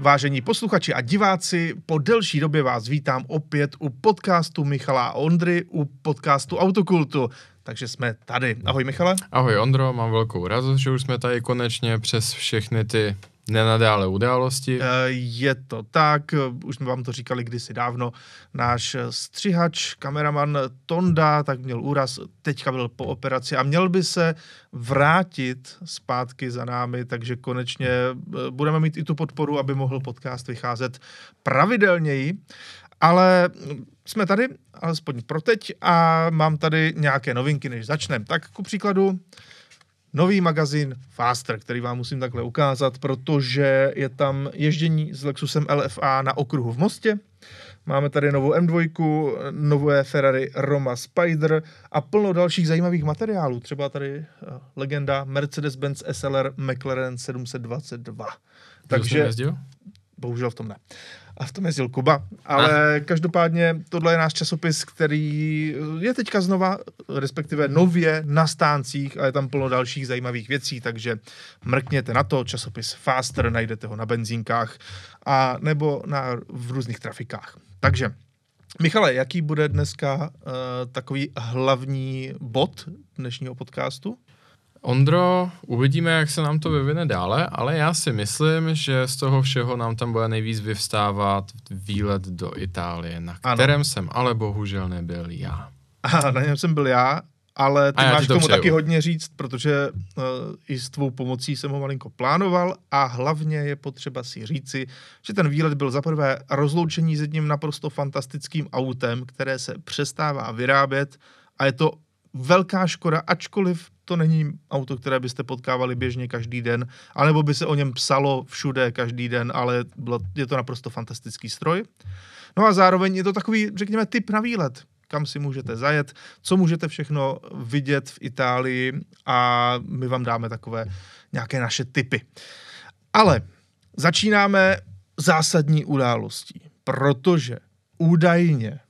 Vážení posluchači a diváci, po delší době vás vítám opět u podcastu Michala Ondry, u podcastu Autokultu. Takže jsme tady. Ahoj Michale. Ahoj Ondro, mám velkou radost, že už jsme tady konečně přes všechny ty nenadále události. Eh, Je to tak, už jsme vám to říkali kdysi dávno. Náš střihač, kameraman Tonda, tak měl úraz, teďka byl po operaci a měl by se vrátit zpátky za námi, takže konečně eh, budeme mít i tu podporu, aby mohl podcast vycházet pravidelněji. Ale jsme tady, alespoň pro teď, a mám tady nějaké novinky, než začneme. Tak ku příkladu, nový magazín Faster, který vám musím takhle ukázat, protože je tam ježdění s Lexusem LFA na okruhu v Mostě. Máme tady novou M2, nové Ferrari Roma Spider a plno dalších zajímavých materiálů. Třeba tady eh, legenda Mercedes-Benz SLR McLaren 722. Takže... Takže bohužel v tom ne. A v tom jezdil Kuba. Ale ah. každopádně tohle je náš časopis, který je teďka znova, respektive nově na stáncích a je tam plno dalších zajímavých věcí, takže mrkněte na to. Časopis Faster, najdete ho na benzínkách a nebo na, v různých trafikách. Takže Michale, jaký bude dneska uh, takový hlavní bod dnešního podcastu? Ondro, uvidíme, jak se nám to vyvine dále, ale já si myslím, že z toho všeho nám tam bude nejvíc vyvstávat výlet do Itálie, na kterém ano. jsem ale bohužel nebyl já. A na něm jsem byl já, ale ty máš tomu přeju. taky hodně říct, protože uh, i s tvou pomocí jsem ho malinko plánoval a hlavně je potřeba si říci, že ten výlet byl zaprvé rozloučení s jedním naprosto fantastickým autem, které se přestává vyrábět a je to velká škoda, ačkoliv to není auto, které byste potkávali běžně každý den, anebo by se o něm psalo všude každý den, ale bylo, je to naprosto fantastický stroj. No a zároveň je to takový, řekněme, typ na výlet, kam si můžete zajet, co můžete všechno vidět v Itálii a my vám dáme takové nějaké naše typy. Ale začínáme zásadní událostí, protože údajně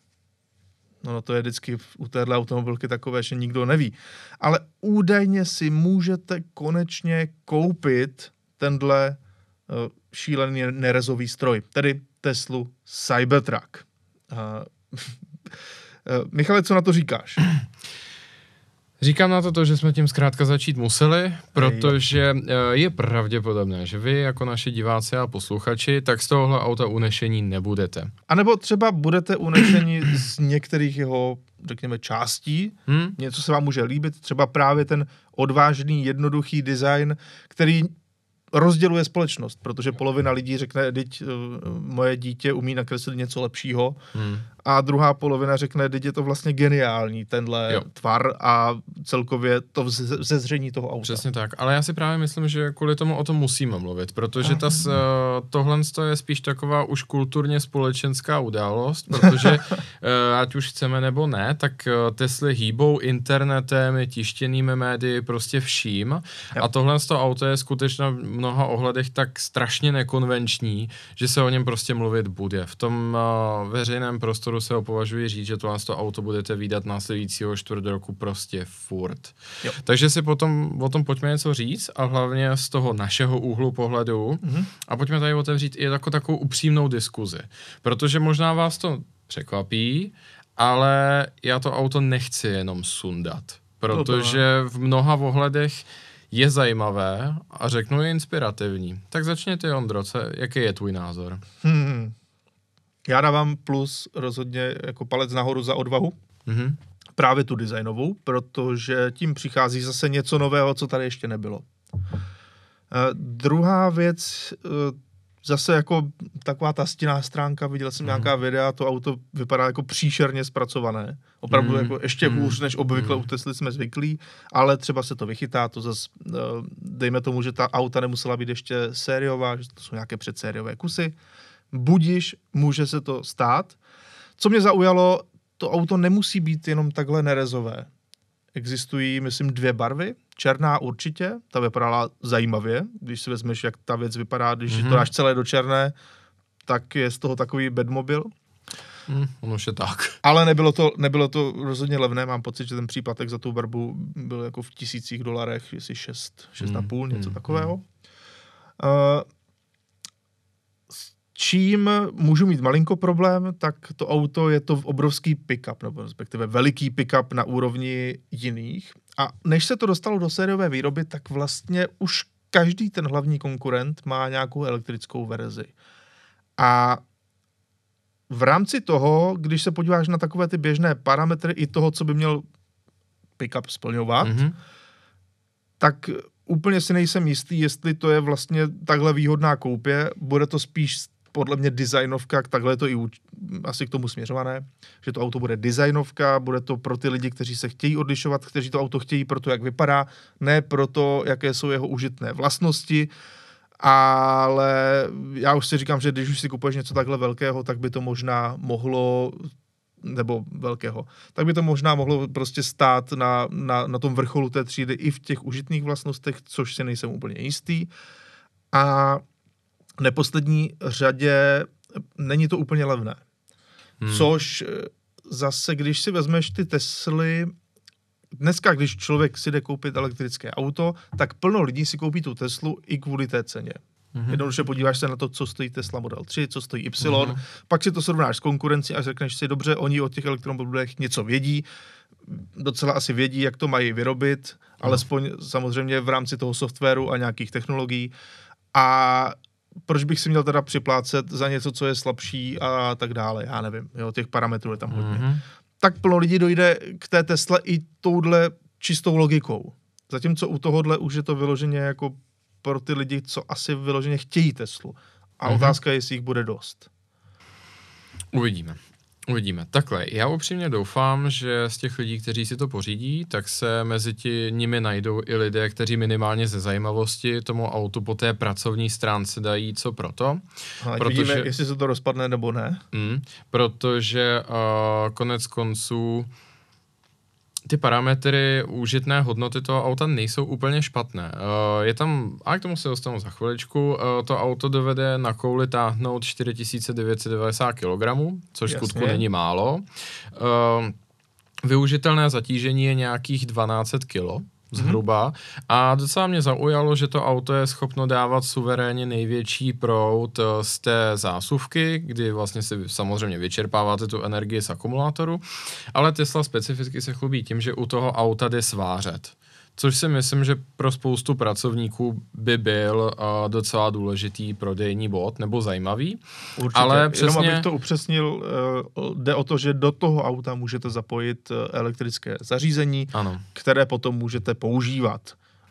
No, no to je vždycky u téhle automobilky takové, že nikdo neví. Ale údajně si můžete konečně koupit tenhle uh, šílený nerezový stroj, tedy Teslu Cybertruck. Uh, uh, Michale, co na to říkáš? Říkám na to to, že jsme tím zkrátka začít museli, protože eh, je pravděpodobné, že vy jako naši diváci a posluchači tak z tohohle auta unešení nebudete. A nebo třeba budete unešení z některých jeho, řekněme, částí. Hmm? Něco se vám může líbit, třeba právě ten odvážný, jednoduchý design, který rozděluje společnost, protože polovina lidí řekne, teď uh, moje dítě umí nakreslit něco lepšího hmm. A druhá polovina řekne, teď je to vlastně geniální, tenhle jo. tvar a celkově to zezření toho auta. Přesně tak, ale já si právě myslím, že kvůli tomu o tom musíme mluvit, protože ta, uh, tohle je spíš taková už kulturně společenská událost, protože uh, ať už chceme nebo ne, tak uh, Tesly hýbou internetem, tištěnými médii, prostě vším jo. a tohle auto je skutečně mnoha ohledech tak strašně nekonvenční, že se o něm prostě mluvit bude. V tom veřejném prostoru se ho považuji říct, že tohle to auto budete výdat následujícího čtvrt roku prostě furt. Jo. Takže si potom o tom pojďme něco říct a hlavně z toho našeho úhlu pohledu mm-hmm. a pojďme tady otevřít i jako takovou upřímnou diskuzi. Protože možná vás to překvapí, ale já to auto nechci jenom sundat. Protože v mnoha ohledech je zajímavé a řeknu je inspirativní. Tak začně ty, Ondro, jaký je tvůj názor? Hmm. Já dávám plus rozhodně jako palec nahoru za odvahu. Mm-hmm. Právě tu designovou, protože tím přichází zase něco nového, co tady ještě nebylo. Uh, druhá věc, uh, zase jako taková ta stinná stránka, viděl jsem mm. nějaká videa, to auto vypadá jako příšerně zpracované. Opravdu mm. jako ještě mm. hůř, než obvykle mm. u Tesly jsme zvyklí, ale třeba se to vychytá, to zase, eh, dejme tomu, že ta auta nemusela být ještě sériová, že to jsou nějaké předsériové kusy. Budiš, může se to stát. Co mě zaujalo, to auto nemusí být jenom takhle nerezové. Existují, myslím, dvě barvy. Černá určitě, ta vypadala zajímavě, když si vezmeš, jak ta věc vypadá, když mm-hmm. to dáš celé do černé, tak je z toho takový bedmobil. Mm, ono je tak. Ale nebylo to, nebylo to rozhodně levné, mám pocit, že ten příplatek za tu barbu byl jako v tisících dolarech, jestli 6, 6 mm, a půl, něco mm, takového. Mm. Uh, čím můžu mít malinko problém, tak to auto je to obrovský pickup, nebo respektive veliký pickup na úrovni jiných. A než se to dostalo do sériové výroby, tak vlastně už každý ten hlavní konkurent má nějakou elektrickou verzi. A v rámci toho, když se podíváš na takové ty běžné parametry i toho, co by měl pickup splňovat, mm-hmm. tak úplně si nejsem jistý, jestli to je vlastně takhle výhodná koupě. Bude to spíš podle mě designovka, takhle je to i asi k tomu směřované, že to auto bude designovka, bude to pro ty lidi, kteří se chtějí odlišovat, kteří to auto chtějí pro to, jak vypadá, ne pro to, jaké jsou jeho užitné vlastnosti, ale já už si říkám, že když už si kupuješ něco takhle velkého, tak by to možná mohlo nebo velkého, tak by to možná mohlo prostě stát na, na, na tom vrcholu té třídy i v těch užitných vlastnostech, což si nejsem úplně jistý. A v neposlední řadě není to úplně levné. Hmm. Což eh, zase, když si vezmeš ty Tesly, dneska, když člověk si jde koupit elektrické auto, tak plno lidí si koupí tu Teslu i kvůli té ceně. Mm-hmm. Jednoduše podíváš se na to, co stojí Tesla Model 3, co stojí Y, mm-hmm. pak si to srovnáš s konkurencí a řekneš si, dobře, oni o těch elektromobilech něco vědí, docela asi vědí, jak to mají vyrobit, mm. alespoň samozřejmě v rámci toho softwaru a nějakých technologií. A proč bych si měl teda připlácet za něco, co je slabší a tak dále, já nevím, jo, těch parametrů je tam hodně. Mm-hmm. Tak plno lidí dojde k té Tesle i touhle čistou logikou. Zatímco u tohohle už je to vyloženě jako pro ty lidi, co asi vyloženě chtějí Teslu. A mm-hmm. otázka je, jestli jich bude dost. Uvidíme. Uvidíme. Takhle, já upřímně doufám, že z těch lidí, kteří si to pořídí, tak se mezi ti nimi najdou i lidé, kteří minimálně ze zajímavosti tomu autu po té pracovní stránce dají co proto. Ale protože, vidíme, jestli se to rozpadne nebo ne. Mm, protože uh, konec konců ty parametry užitné hodnoty toho auta nejsou úplně špatné. Uh, je tam, a k tomu se dostanu za chviličku, uh, to auto dovede na kouli táhnout 4990 kg, což Jasně. skutku není málo. Uh, využitelné zatížení je nějakých 1200 kg. Zhruba. Mm-hmm. A docela mě zaujalo, že to auto je schopno dávat suverénně největší prout eh, z té zásuvky, kdy vlastně si samozřejmě vyčerpáváte tu energii z akumulátoru, ale Tesla specificky se chlubí tím, že u toho auta jde svářet což si myslím, že pro spoustu pracovníků by byl uh, docela důležitý prodejní bod, nebo zajímavý. Určitě. Ale přesně... Jenom abych to upřesnil, uh, jde o to, že do toho auta můžete zapojit uh, elektrické zařízení, ano. které potom můžete používat.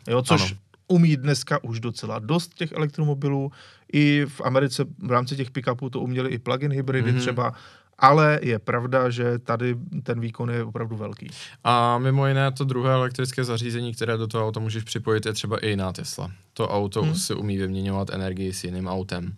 Jo, což ano. umí dneska už docela dost těch elektromobilů. I v Americe v rámci těch pick-upů to uměli i plug-in hybridy mm-hmm. třeba ale je pravda, že tady ten výkon je opravdu velký. A mimo jiné to druhé elektrické zařízení, které do toho auta můžeš připojit, je třeba i jiná Tesla. To auto hmm. si umí vyměňovat energii s jiným autem.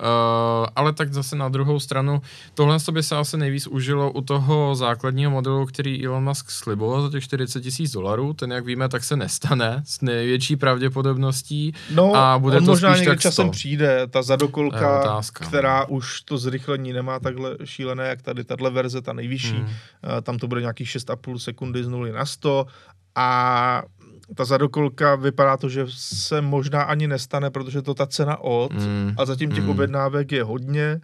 Uh, ale tak zase na druhou stranu, tohle by se asi nejvíc užilo u toho základního modelu, který Elon Musk sliboval za těch 40 tisíc dolarů. Ten, jak víme, tak se nestane s největší pravděpodobností. No, a bude on to možná někdy časem přijde, ta zadokolka, která no. už to zrychlení nemá takhle šílené, jak tady tahle verze, ta nejvyšší. Hmm. Uh, tam to bude nějakých 6,5 sekundy z 0 na 100 a ta zadokolka vypadá to, že se možná ani nestane, protože to ta cena od mm, a zatím těch mm. objednávek je hodně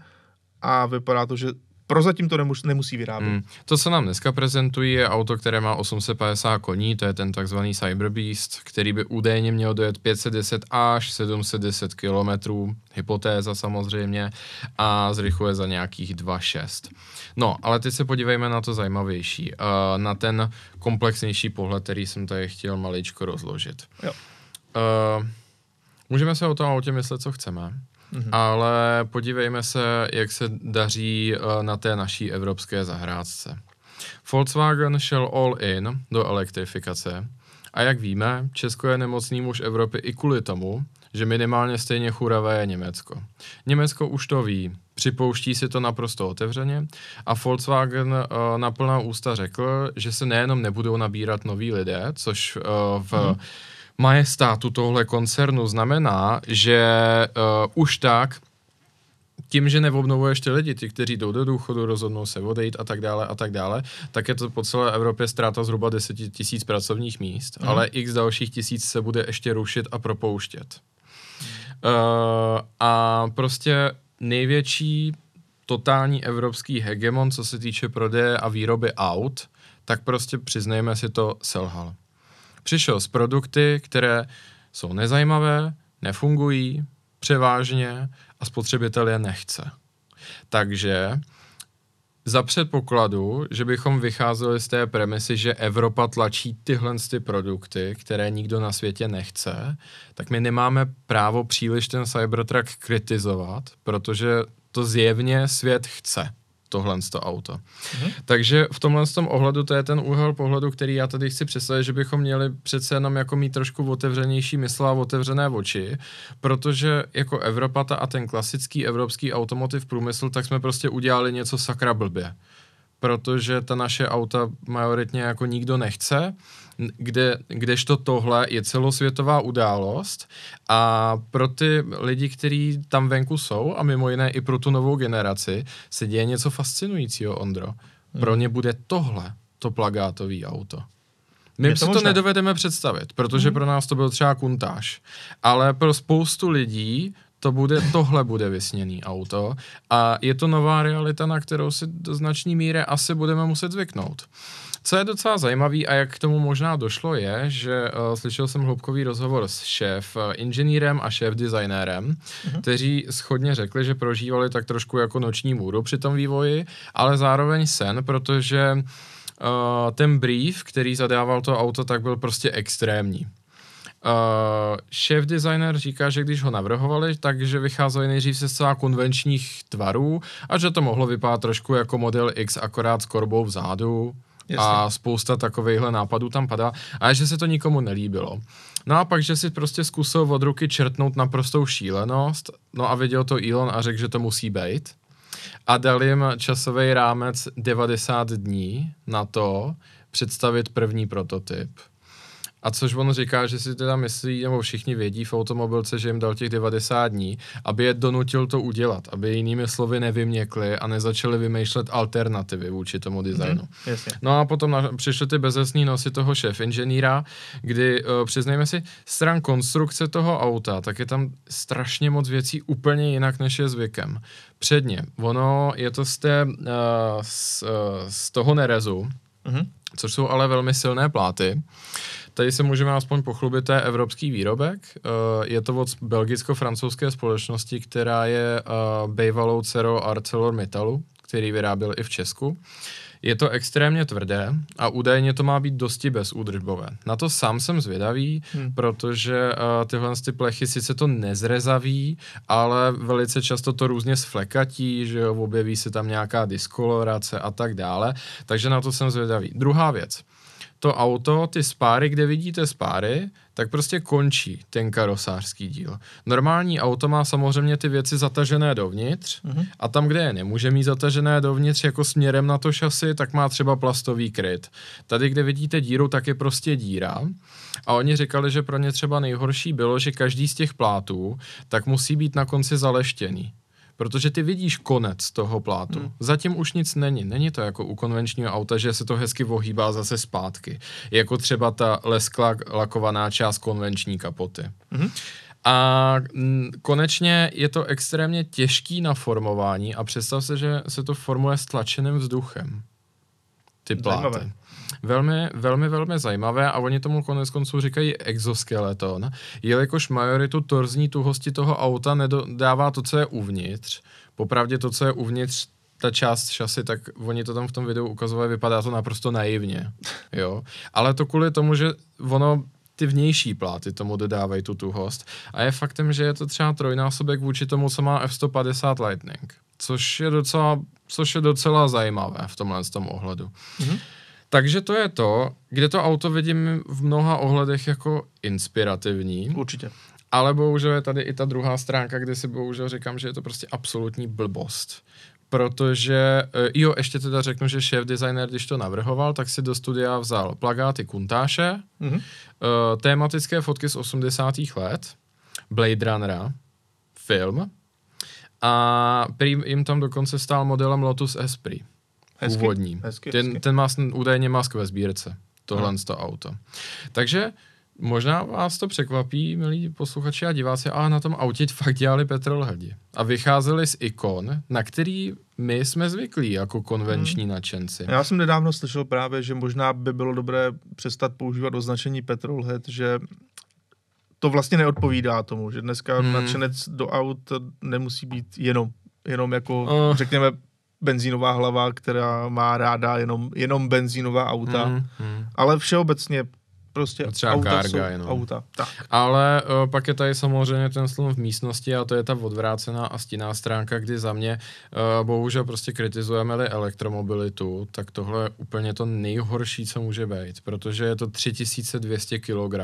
a vypadá to, že prozatím to nemus, nemusí vyrábět. Mm. To, co nám dneska prezentují, je auto, které má 850 koní, to je ten takzvaný Cyber Beast, který by údajně měl dojet 510 až 710 kilometrů, hypotéza samozřejmě, a zrychluje za nějakých 2,6. No, ale teď se podívejme na to zajímavější, uh, na ten komplexnější pohled, který jsem tady chtěl maličko rozložit. Jo. Uh, můžeme se o tom autě myslet, co chceme, Mm-hmm. Ale podívejme se, jak se daří uh, na té naší evropské zahrádce. Volkswagen šel all in do elektrifikace a jak víme, Česko je nemocný muž Evropy i kvůli tomu, že minimálně stejně churavé je Německo. Německo už to ví, připouští si to naprosto otevřeně a Volkswagen uh, na plná ústa řekl, že se nejenom nebudou nabírat noví lidé, což uh, v hmm majestátu tohle koncernu znamená, že uh, už tak tím, že neobnovuješ ty lidi, ty, kteří jdou do důchodu, rozhodnou se odejít a tak dále a tak dále, tak je to po celé Evropě ztráta zhruba 10 tisíc pracovních míst, mm. ale x dalších tisíc se bude ještě rušit a propouštět. Uh, a prostě největší totální evropský hegemon, co se týče prodeje a výroby aut, tak prostě přiznejme si to, selhal. Přišel s produkty, které jsou nezajímavé, nefungují převážně a spotřebitel je nechce. Takže za předpokladu, že bychom vycházeli z té premisy, že Evropa tlačí tyhle ty produkty, které nikdo na světě nechce, tak my nemáme právo příliš ten Cybertruck kritizovat, protože to zjevně svět chce tohle to auto. Mm-hmm. Takže v tomhle tom ohledu to je ten úhel pohledu, který já tady chci představit, že bychom měli přece jenom jako mít trošku otevřenější mysl a otevřené oči, protože jako Evropa a ten klasický evropský automotiv průmysl, tak jsme prostě udělali něco sakra blbě protože ta naše auta majoritně jako nikdo nechce, kde, kdežto tohle je celosvětová událost a pro ty lidi, kteří tam venku jsou a mimo jiné i pro tu novou generaci se děje něco fascinujícího, Ondro. Pro hmm. ně bude tohle to plagátový auto. My si to, to nedovedeme představit, protože hmm. pro nás to byl třeba kuntáž. Ale pro spoustu lidí to bude, tohle bude vysněný auto a je to nová realita, na kterou si do značné míry asi budeme muset zvyknout. Co je docela zajímavý a jak k tomu možná došlo je, že uh, slyšel jsem hloubkový rozhovor s šéf uh, inženýrem a šéf designérem, uh-huh. kteří schodně řekli, že prožívali tak trošku jako noční můru při tom vývoji, ale zároveň sen, protože uh, ten brief, který zadával to auto, tak byl prostě extrémní. Uh, šéf designer říká, že když ho navrhovali, takže vycházeli nejdřív se zcela konvenčních tvarů a že to mohlo vypadat trošku jako model X akorát s korbou vzadu Jasně. a spousta takovýchhle nápadů tam padá a že se to nikomu nelíbilo. No a pak, že si prostě zkusil od ruky čertnout naprostou šílenost, no a viděl to Elon a řekl, že to musí být. A dal jim časový rámec 90 dní na to představit první prototyp. A což on říká, že si teda myslí, nebo všichni vědí v automobilce, že jim dal těch 90 dní, aby je donutil to udělat, aby jinými slovy nevyměkli a nezačali vymýšlet alternativy vůči tomu designu. Mm-hmm, no a potom na, přišly ty bezesný nosy toho šéf inženýra, kdy uh, přiznejme si, stran konstrukce toho auta, tak je tam strašně moc věcí úplně jinak, než je zvykem. Předně, ono je to z, té, uh, z, uh, z toho nerezu, mm-hmm. což jsou ale velmi silné pláty. Tady se můžeme aspoň pochlubit, to je evropský výrobek. Eh, je to od belgicko-francouzské společnosti, která je eh, bývalou dcerou ArcelorMittalu, který vyráběl i v Česku. Je to extrémně tvrdé a údajně to má být dosti bezúdržbové. Na to sám jsem zvědavý, hmm. protože uh, tyhle ty plechy sice to nezrezaví, ale velice často to různě sflekatí, že jo, objeví se tam nějaká diskolorace a tak dále, takže na to jsem zvědavý. Druhá věc to auto, ty spáry, kde vidíte spáry, tak prostě končí ten karosářský díl. Normální auto má samozřejmě ty věci zatažené dovnitř mm-hmm. a tam, kde je nemůže mít zatažené dovnitř jako směrem na to šasy, tak má třeba plastový kryt. Tady, kde vidíte díru, tak je prostě díra. A oni říkali, že pro ně třeba nejhorší bylo, že každý z těch plátů tak musí být na konci zaleštěný protože ty vidíš konec toho plátu. Hmm. Zatím už nic není. Není to jako u konvenčního auta, že se to hezky vohýbá zase zpátky. Jako třeba ta lesklá lakovaná část konvenční kapoty. Hmm. A konečně je to extrémně těžký na formování a představ se, že se to formuje stlačeným vzduchem. Ty pláty. Zajímavé. Velmi, velmi, velmi zajímavé a oni tomu konec konců říkají exoskeleton, jelikož majoritu torzní tuhosti toho auta nedává to, co je uvnitř. Popravdě to, co je uvnitř, ta část šasy, tak oni to tam v tom videu ukazovali, vypadá to naprosto naivně, jo. Ale to kvůli tomu, že ono ty vnější pláty tomu dodávají tu tuhost. A je faktem, že je to třeba trojnásobek vůči tomu, co má F-150 Lightning. Což je docela, což je docela zajímavé v tomhle tom ohledu. Mm-hmm. Takže to je to, kde to auto vidím v mnoha ohledech jako inspirativní. Určitě. Ale bohužel je tady i ta druhá stránka, kde si bohužel říkám, že je to prostě absolutní blbost. Protože, eh, jo, ještě teda řeknu, že šéf designer, když to navrhoval, tak si do studia vzal plagáty Kuntáše, mm-hmm. tématické fotky z 80. let, Blade Runnera, film, a jim tam dokonce stál modelem Lotus Esprit hezky, původní. Hezky, ten, hezky. ten má údajně mask ve sbírce, tohle to auto. Takže Možná vás to překvapí, milí posluchači a diváci, ale na tom autě fakt dělali petrolheadi. A vycházeli z ikon, na který my jsme zvyklí jako konvenční hmm. nadšenci. Já jsem nedávno slyšel právě, že možná by bylo dobré přestat používat označení petrolhead, že to vlastně neodpovídá tomu, že dneska hmm. nadšenec do aut nemusí být jenom, jenom jako, uh. řekněme, benzínová hlava, která má ráda jenom, jenom benzínová auta, hmm. Hmm. ale všeobecně prostě Třeba auta karga jsou jenom. auta. Tak. Ale uh, pak je tady samozřejmě ten slon v místnosti a to je ta odvrácená a stinná stránka, kdy za mě uh, bohužel prostě kritizujeme-li elektromobilitu, tak tohle je úplně to nejhorší, co může být, protože je to 3200 kg,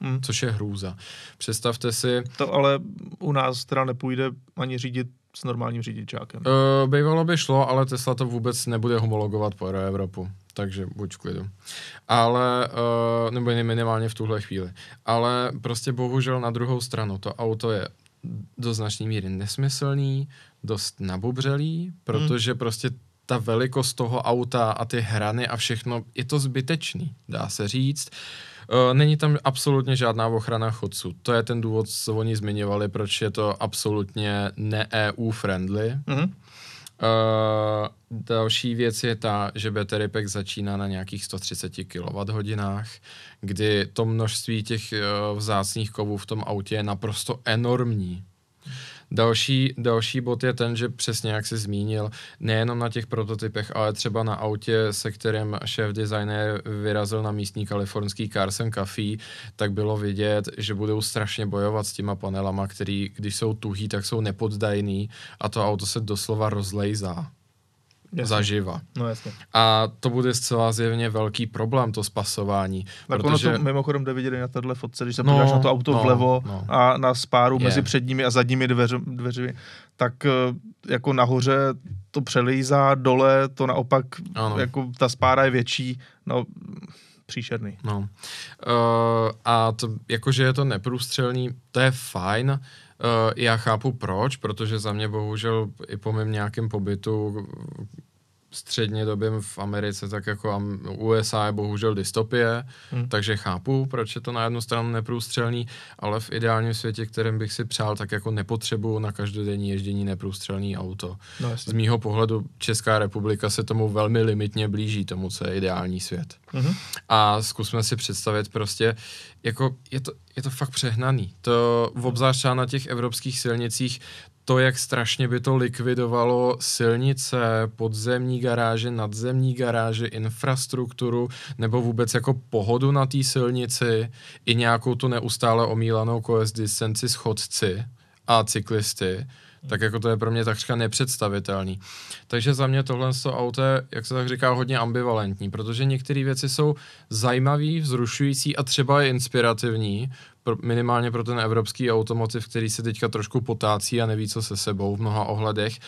hmm. což je hrůza. Představte si... To ale u nás teda nepůjde ani řídit s normálním řidičákem. Uh, bývalo by šlo, ale Tesla to vůbec nebude homologovat pro Evropu takže buď v klidu. Ale, uh, nebo minimálně v tuhle chvíli. Ale prostě bohužel na druhou stranu to auto je do značné míry nesmyslný, dost nabubřelý, protože hmm. prostě ta velikost toho auta a ty hrany a všechno, je to zbytečný, dá se říct. Uh, není tam absolutně žádná ochrana chodců. To je ten důvod, co oni zmiňovali, proč je to absolutně ne-EU friendly. Mm-hmm. Uh, další věc je ta, že battery pack začíná na nějakých 130 kWh, kdy to množství těch uh, vzácných kovů v tom autě je naprosto enormní. Další, další bod je ten, že přesně jak jsi zmínil, nejenom na těch prototypech, ale třeba na autě, se kterým šéf designer vyrazil na místní kalifornský Carson Coffee, tak bylo vidět, že budou strašně bojovat s těma panelama, který, když jsou tuhý, tak jsou nepoddajný a to auto se doslova rozlejzá. Jasně. zaživa. No jasně. A to bude zcela zjevně velký problém, to spasování. Tak protože... ono to mimochodem jde vidět na téhle fotce, když se no, podíváš na to auto no, vlevo no. a na spáru je. mezi předními a zadními dveř, dveřmi, tak eh, jako nahoře to přelízá, dole to naopak, ano. jako ta spára je větší, no příšerný. No. Uh, a to, jakože je to neprůstřelný, to je fajn, Uh, já chápu proč, protože za mě bohužel i po mém nějakém pobytu středně době v Americe, tak jako USA je bohužel dystopie, hmm. takže chápu, proč je to na jednu stranu neprůstřelný, ale v ideálním světě, kterým bych si přál, tak jako nepotřebuju na každodenní ježdění neprůstřelný auto. No, Z mýho pohledu Česká republika se tomu velmi limitně blíží, tomu, co je ideální svět. Hmm. A zkusme si představit prostě, jako je to, je to fakt přehnaný. To obzvlášť na těch evropských silnicích to, jak strašně by to likvidovalo silnice, podzemní garáže, nadzemní garáže, infrastrukturu nebo vůbec jako pohodu na té silnici i nějakou tu neustále omílanou koezdistenci s chodci a cyklisty, tak jako to je pro mě takřka nepředstavitelný. Takže za mě tohle auto je, jak se tak říká, hodně ambivalentní, protože některé věci jsou zajímavé, vzrušující a třeba i inspirativní, pro, minimálně pro ten evropský automotiv, který se teďka trošku potácí a neví, co se sebou v mnoha ohledech,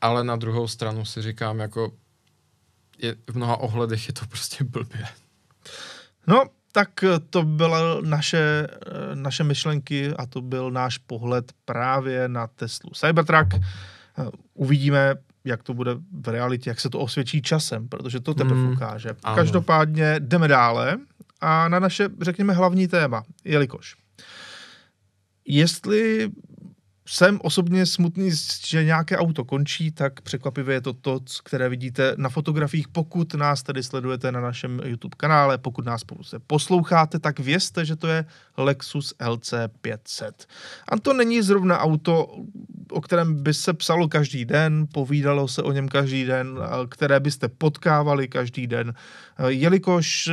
ale na druhou stranu si říkám, jako je, v mnoha ohledech je to prostě blbě. No, tak to byla naše, naše myšlenky a to byl náš pohled právě na Teslu Cybertruck. Uvidíme, jak to bude v realitě, jak se to osvědčí časem, protože to teprve hmm, ukáže. Ano. Každopádně jdeme dále a na naše, řekněme, hlavní téma, jelikož jestli jsem osobně smutný, že nějaké auto končí, tak překvapivě je to to, které vidíte na fotografiích. Pokud nás tedy sledujete na našem YouTube kanále, pokud nás posloucháte, tak vězte, že to je Lexus LC 500. A to není zrovna auto, o kterém by se psalo každý den, povídalo se o něm každý den, které byste potkávali každý den, jelikož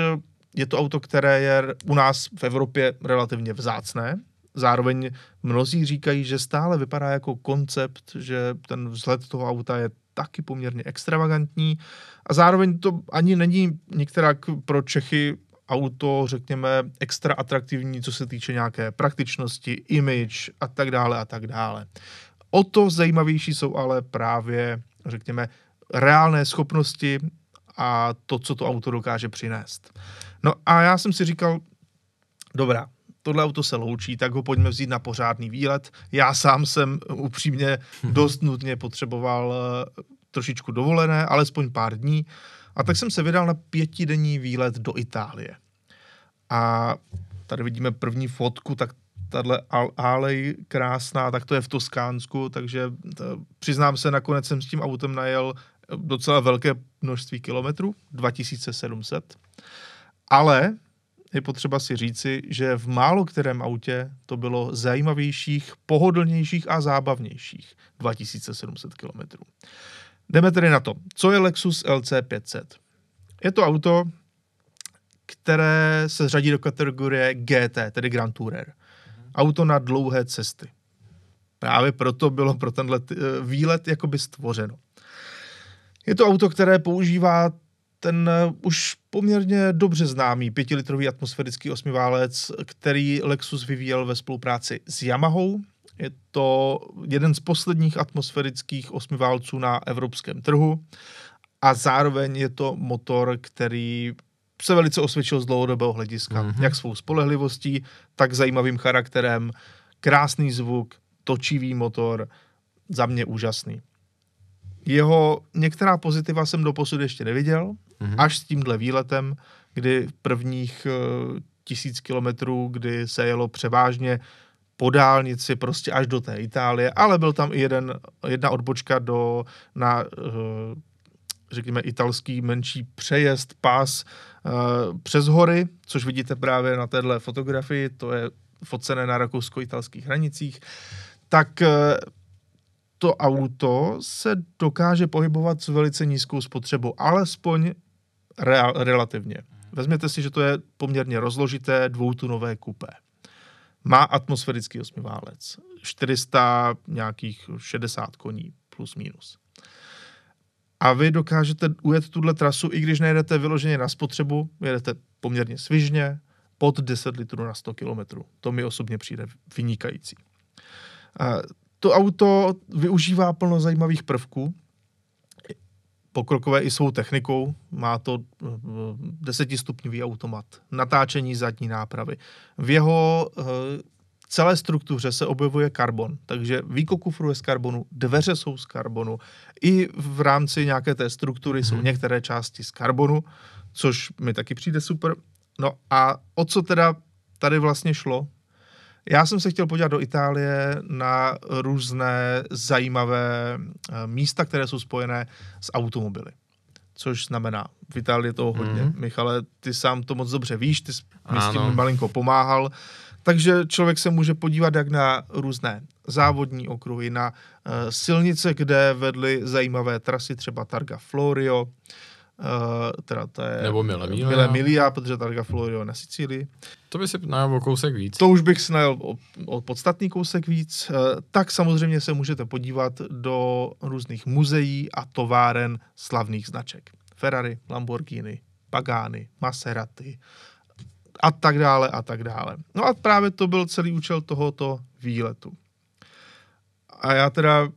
je to auto, které je u nás v Evropě relativně vzácné. Zároveň mnozí říkají, že stále vypadá jako koncept, že ten vzhled toho auta je taky poměrně extravagantní a zároveň to ani není některá pro Čechy auto, řekněme, extra atraktivní, co se týče nějaké praktičnosti, image a tak dále a tak dále. O to zajímavější jsou ale právě, řekněme, reálné schopnosti a to, co to auto dokáže přinést. No a já jsem si říkal, dobrá, tohle auto se loučí, tak ho pojďme vzít na pořádný výlet. Já sám jsem upřímně dost nutně potřeboval eh, trošičku dovolené, alespoň pár dní. A tak jsem se vydal na pětidenní výlet do Itálie. A tady vidíme první fotku, tak tahle alej krásná, tak to je v Toskánsku, takže to, přiznám se, nakonec jsem s tím autem najel docela velké množství kilometrů, 2700, ale je potřeba si říci, že v málo kterém autě to bylo zajímavějších, pohodlnějších a zábavnějších 2700 km. Jdeme tedy na to. Co je Lexus LC500? Je to auto, které se řadí do kategorie GT, tedy Grand Tourer. Auto na dlouhé cesty. Právě proto bylo pro tenhle eh, výlet jakoby stvořeno. Je to auto, které používá ten eh, už poměrně dobře známý pětilitrový atmosférický osmiválec, který Lexus vyvíjel ve spolupráci s Yamahou. Je to jeden z posledních atmosférických osmiválců na evropském trhu a zároveň je to motor, který se velice osvědčil z dlouhodobého hlediska, mm-hmm. jak svou spolehlivostí, tak zajímavým charakterem, krásný zvuk, točivý motor, za mě úžasný. Jeho některá pozitiva jsem do posud ještě neviděl, mm-hmm. až s tímhle výletem, kdy v prvních uh, tisíc kilometrů, kdy se jelo převážně po dálnici prostě až do té Itálie, ale byl tam i jeden, jedna odbočka do, na, uh, řekněme, italský menší přejezd, pás uh, přes hory, což vidíte právě na téhle fotografii, to je focené na rakousko-italských hranicích, tak to auto se dokáže pohybovat s velice nízkou spotřebou, alespoň real, relativně. Vezměte si, že to je poměrně rozložité dvoutunové kupé. Má atmosférický osmiválec, 400 nějakých 60 koní plus minus. A vy dokážete ujet tuhle trasu, i když nejedete vyloženě na spotřebu, jedete poměrně svižně, pod 10 litrů na 100 km. To mi osobně přijde vynikající to auto využívá plno zajímavých prvků, pokrokové i svou technikou. Má to eh, desetistupňový automat, natáčení zadní nápravy. V jeho uh, celé struktuře se objevuje karbon, takže výko kufru je z karbonu, dveře jsou z karbonu, i v rámci nějaké té struktury hmm. jsou mhm. některé části z karbonu, což mi taky přijde super. No a o co teda tady vlastně šlo? Já jsem se chtěl podívat do Itálie na různé zajímavé eh, místa, které jsou spojené s automobily. Což znamená, v Itálii je toho hodně. Mm-hmm. Michale, ty sám to moc dobře víš, ty jsi mi s tím malinko pomáhal. Takže člověk se může podívat jak na různé závodní okruhy, na uh, silnice, kde vedly zajímavé trasy, třeba Targa Florio, Uh, teda to je Nebo Mille Milia. Mille Milia, protože Targa Florio na Sicílii. To by si najel o kousek víc. To už bych si najel o, o podstatný kousek víc. Uh, tak samozřejmě se můžete podívat do různých muzeí a továren slavných značek. Ferrari, Lamborghini, Pagani, Maserati a tak dále a tak dále. No a právě to byl celý účel tohoto výletu. A já teda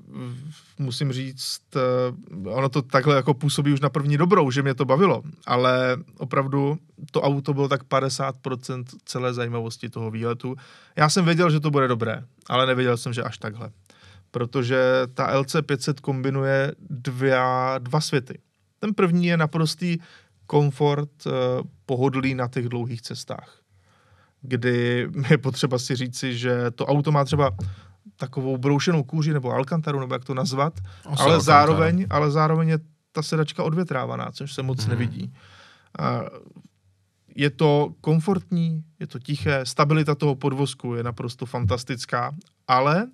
musím říct, eh, ono to takhle jako působí už na první dobrou, že mě to bavilo, ale opravdu to auto bylo tak 50% celé zajímavosti toho výletu. Já jsem věděl, že to bude dobré, ale nevěděl jsem, že až takhle. Protože ta LC500 kombinuje dvě, dva světy. Ten první je naprostý komfort, eh, pohodlí na těch dlouhých cestách kdy je potřeba si říci, že to auto má třeba takovou broušenou kůži nebo alkantaru, nebo jak to nazvat, ale zároveň, ale zároveň je ta sedačka odvětrávaná, což se moc hmm. nevidí. A je to komfortní, je to tiché, stabilita toho podvozku je naprosto fantastická, ale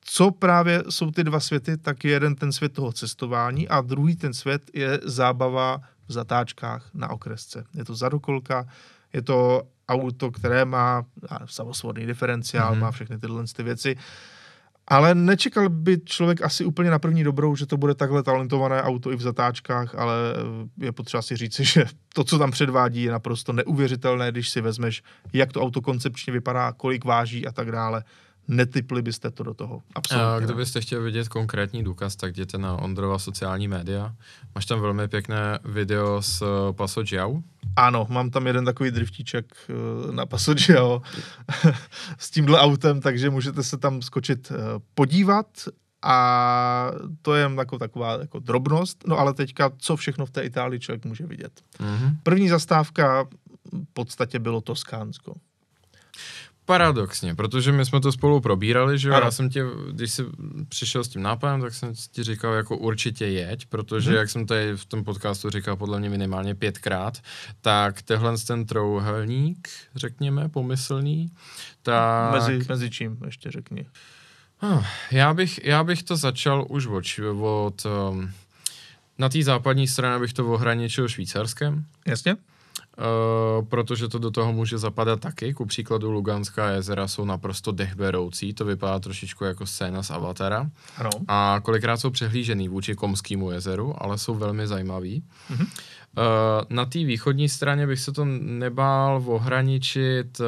co právě jsou ty dva světy, tak je jeden ten svět toho cestování a druhý ten svět je zábava v zatáčkách na okresce. Je to zadokolka, je to auto, které má samosvodný diferenciál, mm-hmm. má všechny tyhle ty věci. Ale nečekal by člověk asi úplně na první dobrou, že to bude takhle talentované auto i v zatáčkách, ale je potřeba si říci, že to, co tam předvádí, je naprosto neuvěřitelné, když si vezmeš, jak to auto koncepčně vypadá, kolik váží a tak dále netypli byste to do toho. Absolutně. Kdybyste chtěl vidět konkrétní důkaz, tak jděte na Ondrova sociální média. Máš tam velmi pěkné video s uh, Paso Giao. Ano, mám tam jeden takový driftíček uh, na Paso Giao s tímhle autem, takže můžete se tam skočit uh, podívat a to je jako taková jako drobnost, no ale teďka, co všechno v té Itálii člověk může vidět. Mm-hmm. První zastávka v podstatě bylo Toskánsko. Paradoxně, protože my jsme to spolu probírali, že jo, já jsem tě, když jsi přišel s tím nápadem, tak jsem ti říkal jako určitě jeď, protože hmm. jak jsem tady v tom podcastu říkal podle mě minimálně pětkrát, tak tehle ten trouhelník, řekněme, pomyslný, tak... Mezi, mezi čím, ještě řekni. Já, bych, já bych to začal už od, od um, na té západní straně bych to ohraničil Švýcarskem. Jasně. Uh, protože to do toho může zapadat taky. Ku příkladu Luganská jezera jsou naprosto dechberoucí, to vypadá trošičku jako scéna z Avatara. Ano. A kolikrát jsou přehlížený vůči Komskému jezeru, ale jsou velmi zajímavý. Mm-hmm. Uh, na té východní straně bych se to nebál ohraničit uh,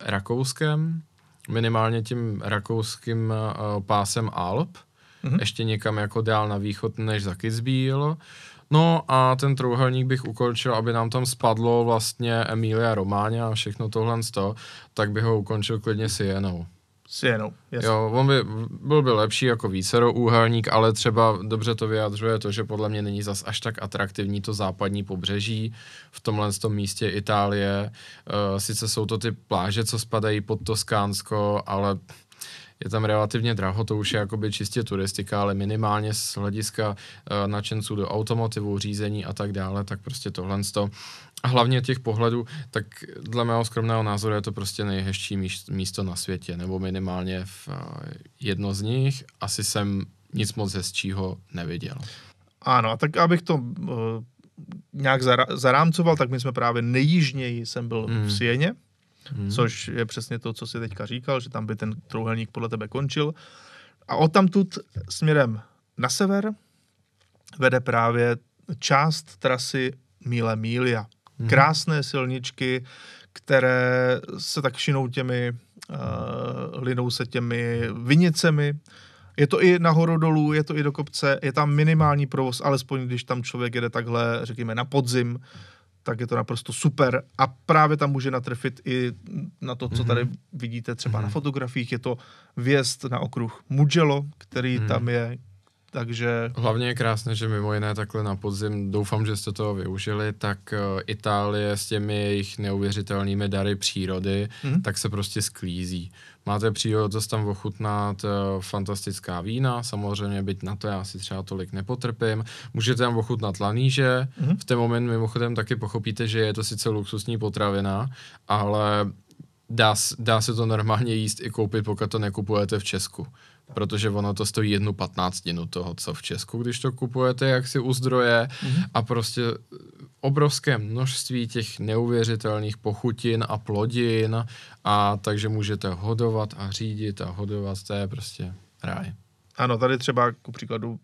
Rakouskem, minimálně tím rakouským pásem Alp, mm-hmm. ještě někam jako dál na východ než za Kitzbühel. No a ten trouhelník bych ukončil, aby nám tam spadlo vlastně Emilia Románě a všechno tohle z toho, tak bych ho ukončil klidně Sienou. Sienou, jasně. Jo, on by, byl by lepší jako vícero úhelník, ale třeba dobře to vyjadřuje to, že podle mě není zas až tak atraktivní to západní pobřeží v tomhle tom místě Itálie. Uh, sice jsou to ty pláže, co spadají pod Toskánsko, ale je tam relativně draho, to už je jakoby čistě turistika, ale minimálně z hlediska uh, nadšenců do automotivu, řízení a tak dále, tak prostě tohle a hlavně těch pohledů, tak dle mého skromného názoru je to prostě nejhezčí místo na světě, nebo minimálně v uh, jedno z nich. Asi jsem nic moc hezčího neviděl. Ano, a tak abych to uh, nějak zara- zarámcoval, tak my jsme právě nejjižněji jsem byl mm. v Sieně, hmm. což je přesně to, co si teďka říkal, že tam by ten trouhelník podle tebe končil. A odtamtud směrem na sever vede právě část trasy Míle Mília. Hmm. Krásné silničky, které se tak šinou těmi, uh, linou se těmi vinicemi. Je to i nahoru dolů, je to i do kopce, je tam minimální provoz, alespoň když tam člověk jede takhle, řekněme, na podzim, tak je to naprosto super a právě tam může natrefit i na to, co tady mhm. vidíte třeba mm-hmm. na mhm. fotografiích, je to vjezd na okruh Mugello, který mm. tam je, takže... Hlavně je krásné, že mimo jiné takhle na podzim, doufám, že jste toho využili, tak uh, Itálie s těmi jejich neuvěřitelnými dary přírody, mm. tak se prostě sklízí. Máte příležitost tam ochutnat uh, fantastická vína, samozřejmě byť na to já si třeba tolik nepotrpím. Můžete tam ochutnat laníže, mm. v ten moment mimochodem taky pochopíte, že je to sice luxusní potravina, ale dá, dá se to normálně jíst i koupit, pokud to nekupujete v Česku protože ono to stojí jednu patnáctinu toho, co v Česku, když to kupujete jaksi u zdroje mm-hmm. a prostě obrovské množství těch neuvěřitelných pochutin a plodin a takže můžete hodovat a řídit a hodovat, to je prostě ráj. Ano, tady třeba ku příkladu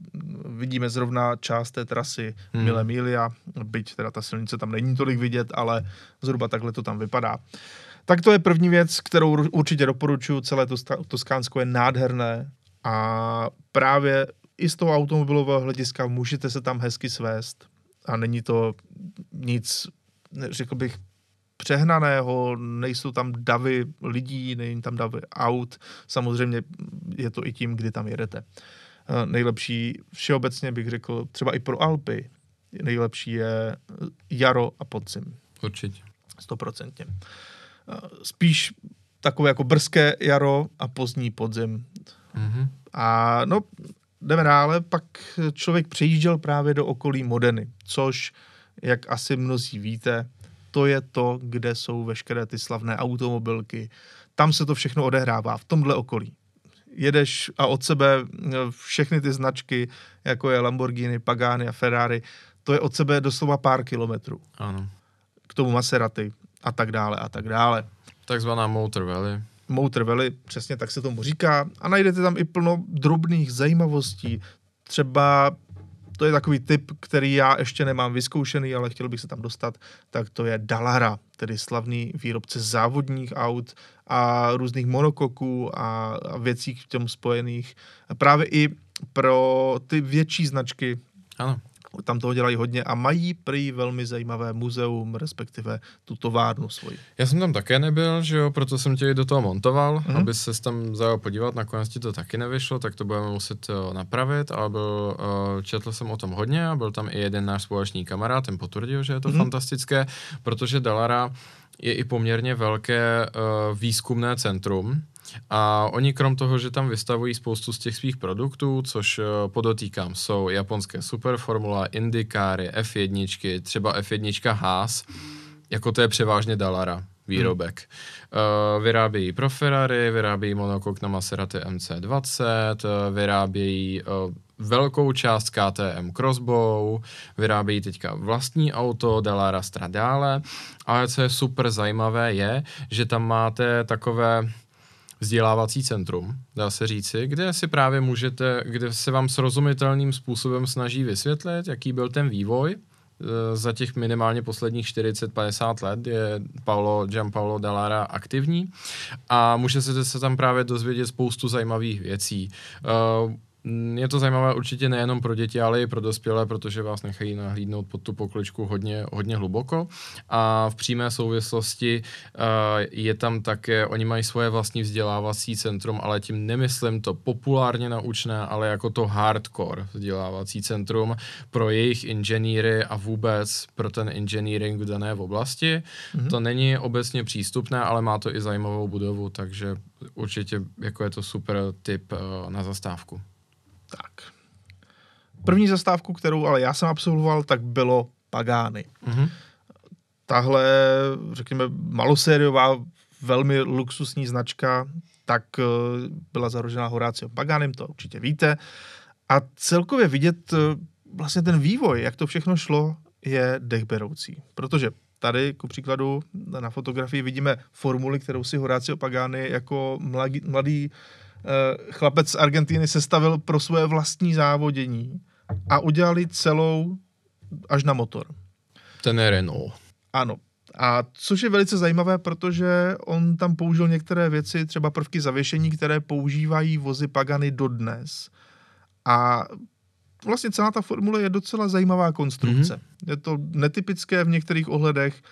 vidíme zrovna část té trasy hmm. Mille Milia, byť teda ta silnice tam není tolik vidět, ale zhruba takhle to tam vypadá. Tak to je první věc, kterou určitě doporučuji. Celé to Toskánsko je nádherné a právě i z toho automobilového hlediska můžete se tam hezky svést a není to nic, řekl bych, přehnaného, nejsou tam davy lidí, není tam davy aut, samozřejmě je to i tím, kdy tam jedete. Nejlepší všeobecně bych řekl, třeba i pro Alpy, nejlepší je jaro a podzim. Určitě. Stoprocentně. Spíš takové jako brzké jaro a pozdní podzim. Mm-hmm. A no, jdeme dále, pak člověk přejížděl právě do okolí Modeny, což, jak asi mnozí víte, to je to, kde jsou veškeré ty slavné automobilky. Tam se to všechno odehrává, v tomhle okolí. Jedeš a od sebe všechny ty značky, jako je Lamborghini, Pagani a Ferrari, to je od sebe doslova pár kilometrů. Ano. K tomu Maserati a tak dále a tak dále. Takzvaná Motor Valley. Motor Valley, přesně tak se tomu říká. A najdete tam i plno drobných zajímavostí. Třeba to je takový typ, který já ještě nemám vyzkoušený, ale chtěl bych se tam dostat, tak to je Dalara, tedy slavný výrobce závodních aut a různých monokoků a, a věcí k těm spojených. Právě i pro ty větší značky ano tam toho dělají hodně a mají prý velmi zajímavé muzeum, respektive tu továrnu svoji. Já jsem tam také nebyl, že jo, proto jsem tě i do toho montoval, mm-hmm. aby se tam zajel podívat, nakonec ti to taky nevyšlo, tak to budeme muset uh, napravit, ale byl, uh, četl jsem o tom hodně a byl tam i jeden náš společný kamarád, ten potvrdil, že je to mm-hmm. fantastické, protože Dalara je i poměrně velké uh, výzkumné centrum, a oni krom toho, že tam vystavují spoustu z těch svých produktů, což uh, podotýkám, jsou japonské superformula, Indykáry, F1, třeba F1 Haas, jako to je převážně Dalara výrobek. Hmm. Uh, vyrábějí pro Ferrari, vyrábějí monokok na Maserati MC20, uh, vyrábějí uh, velkou část KTM Crossbow, vyrábějí teďka vlastní auto Delara Stradale, ale co je super zajímavé je, že tam máte takové vzdělávací centrum, dá se říci, kde si právě můžete, kde se vám srozumitelným způsobem snaží vysvětlit, jaký byl ten vývoj, Eh, za těch minimálně posledních 40-50 let je Paolo, Gianpaolo Dallara aktivní a můžete se tam právě dozvědět spoustu zajímavých věcí. Mm, je to zajímavé určitě nejenom pro děti, ale i pro dospělé, protože vás nechají nahlídnout pod tu pokličku hodně, hodně hluboko. A v přímé souvislosti uh, je tam také, oni mají svoje vlastní vzdělávací centrum, ale tím nemyslím to populárně naučné, ale jako to hardcore vzdělávací centrum pro jejich inženýry a vůbec pro ten engineering v dané oblasti. Mm-hmm. To není obecně přístupné, ale má to i zajímavou budovu, takže určitě jako je to super tip uh, na zastávku. Tak. První zastávku, kterou ale já jsem absolvoval, tak bylo Pagány. Mm-hmm. Tahle, řekněme, malosériová, velmi luxusní značka, tak eh, byla založena Horácio Pagánem, to určitě víte. A celkově vidět eh, vlastně ten vývoj, jak to všechno šlo, je dechberoucí. Protože tady, ku příkladu, na fotografii vidíme formuli, kterou si Horácio Pagani jako mladý, mladý chlapec z Argentíny sestavil pro svoje vlastní závodění a udělali celou až na motor. Ten je Renault. Ano. A což je velice zajímavé, protože on tam použil některé věci, třeba prvky zavěšení, které používají vozy Pagany dodnes. A vlastně celá ta formule je docela zajímavá konstrukce. Mm-hmm. Je to netypické v některých ohledech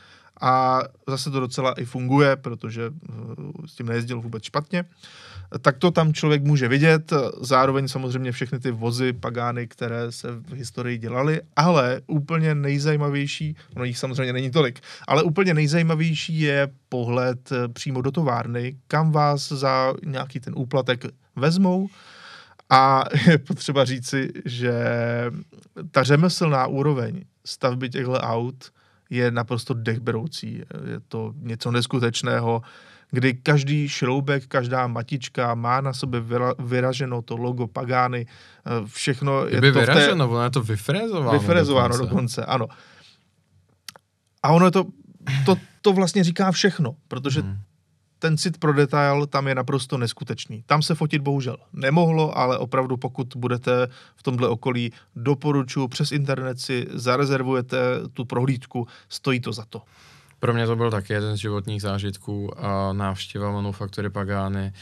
a zase to docela i funguje, protože eh, s tím nejezdil vůbec špatně. Uh, tak to tam člověk může vidět. Zároveň samozřejmě všechny ty vozy, pagány, které se v historii dělaly, ale úplně nejzajímavější, no jich samozřejmě není tolik, ale úplně nejzajímavější je pohled eh, přímo do továrny, kam vás za nějaký ten úplatek vezmou a je potřeba říci, že ta řemeslná úroveň stavby těchto aut je naprosto dechberoucí. Je to něco neskutečného kdy každý šroubek, každá matička má na sobě vyra, vyraženo to logo Pagány, eh, všechno je, je to vyraženo, té... ono je to vyfrezováno. Vyfrezováno dokonce. dokonce, ano. A ono je to, to, to vlastně říká všechno, protože hmm. ten cit pro detail tam je naprosto neskutečný. Tam se fotit bohužel nemohlo, ale opravdu pokud budete v tomhle okolí, doporučuji, přes internet si zarezervujete tu prohlídku, stojí to za to. Pro mě to byl taky jeden z životních zážitků a návštěva manufaktury Pagány.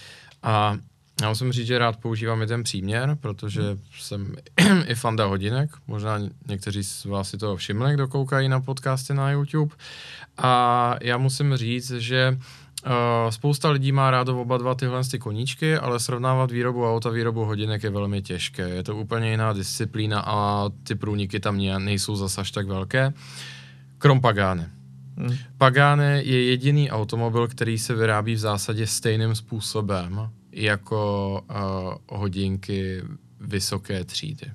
A já musím říct, že rád používám i ten příměr, protože jsem i fanda hodinek. Možná někteří z vás si to všimli, kdo koukají na podcasty na YouTube. A já musím říct, že Uh, spousta lidí má rádo oba dva tyhle ty koníčky, ale srovnávat výrobu auta, výrobu hodinek je velmi těžké. Je to úplně jiná disciplína a ty průniky tam nejsou zase až tak velké. Krom Pagány. Hmm. Pagane je jediný automobil, který se vyrábí v zásadě stejným způsobem jako uh, hodinky vysoké třídy.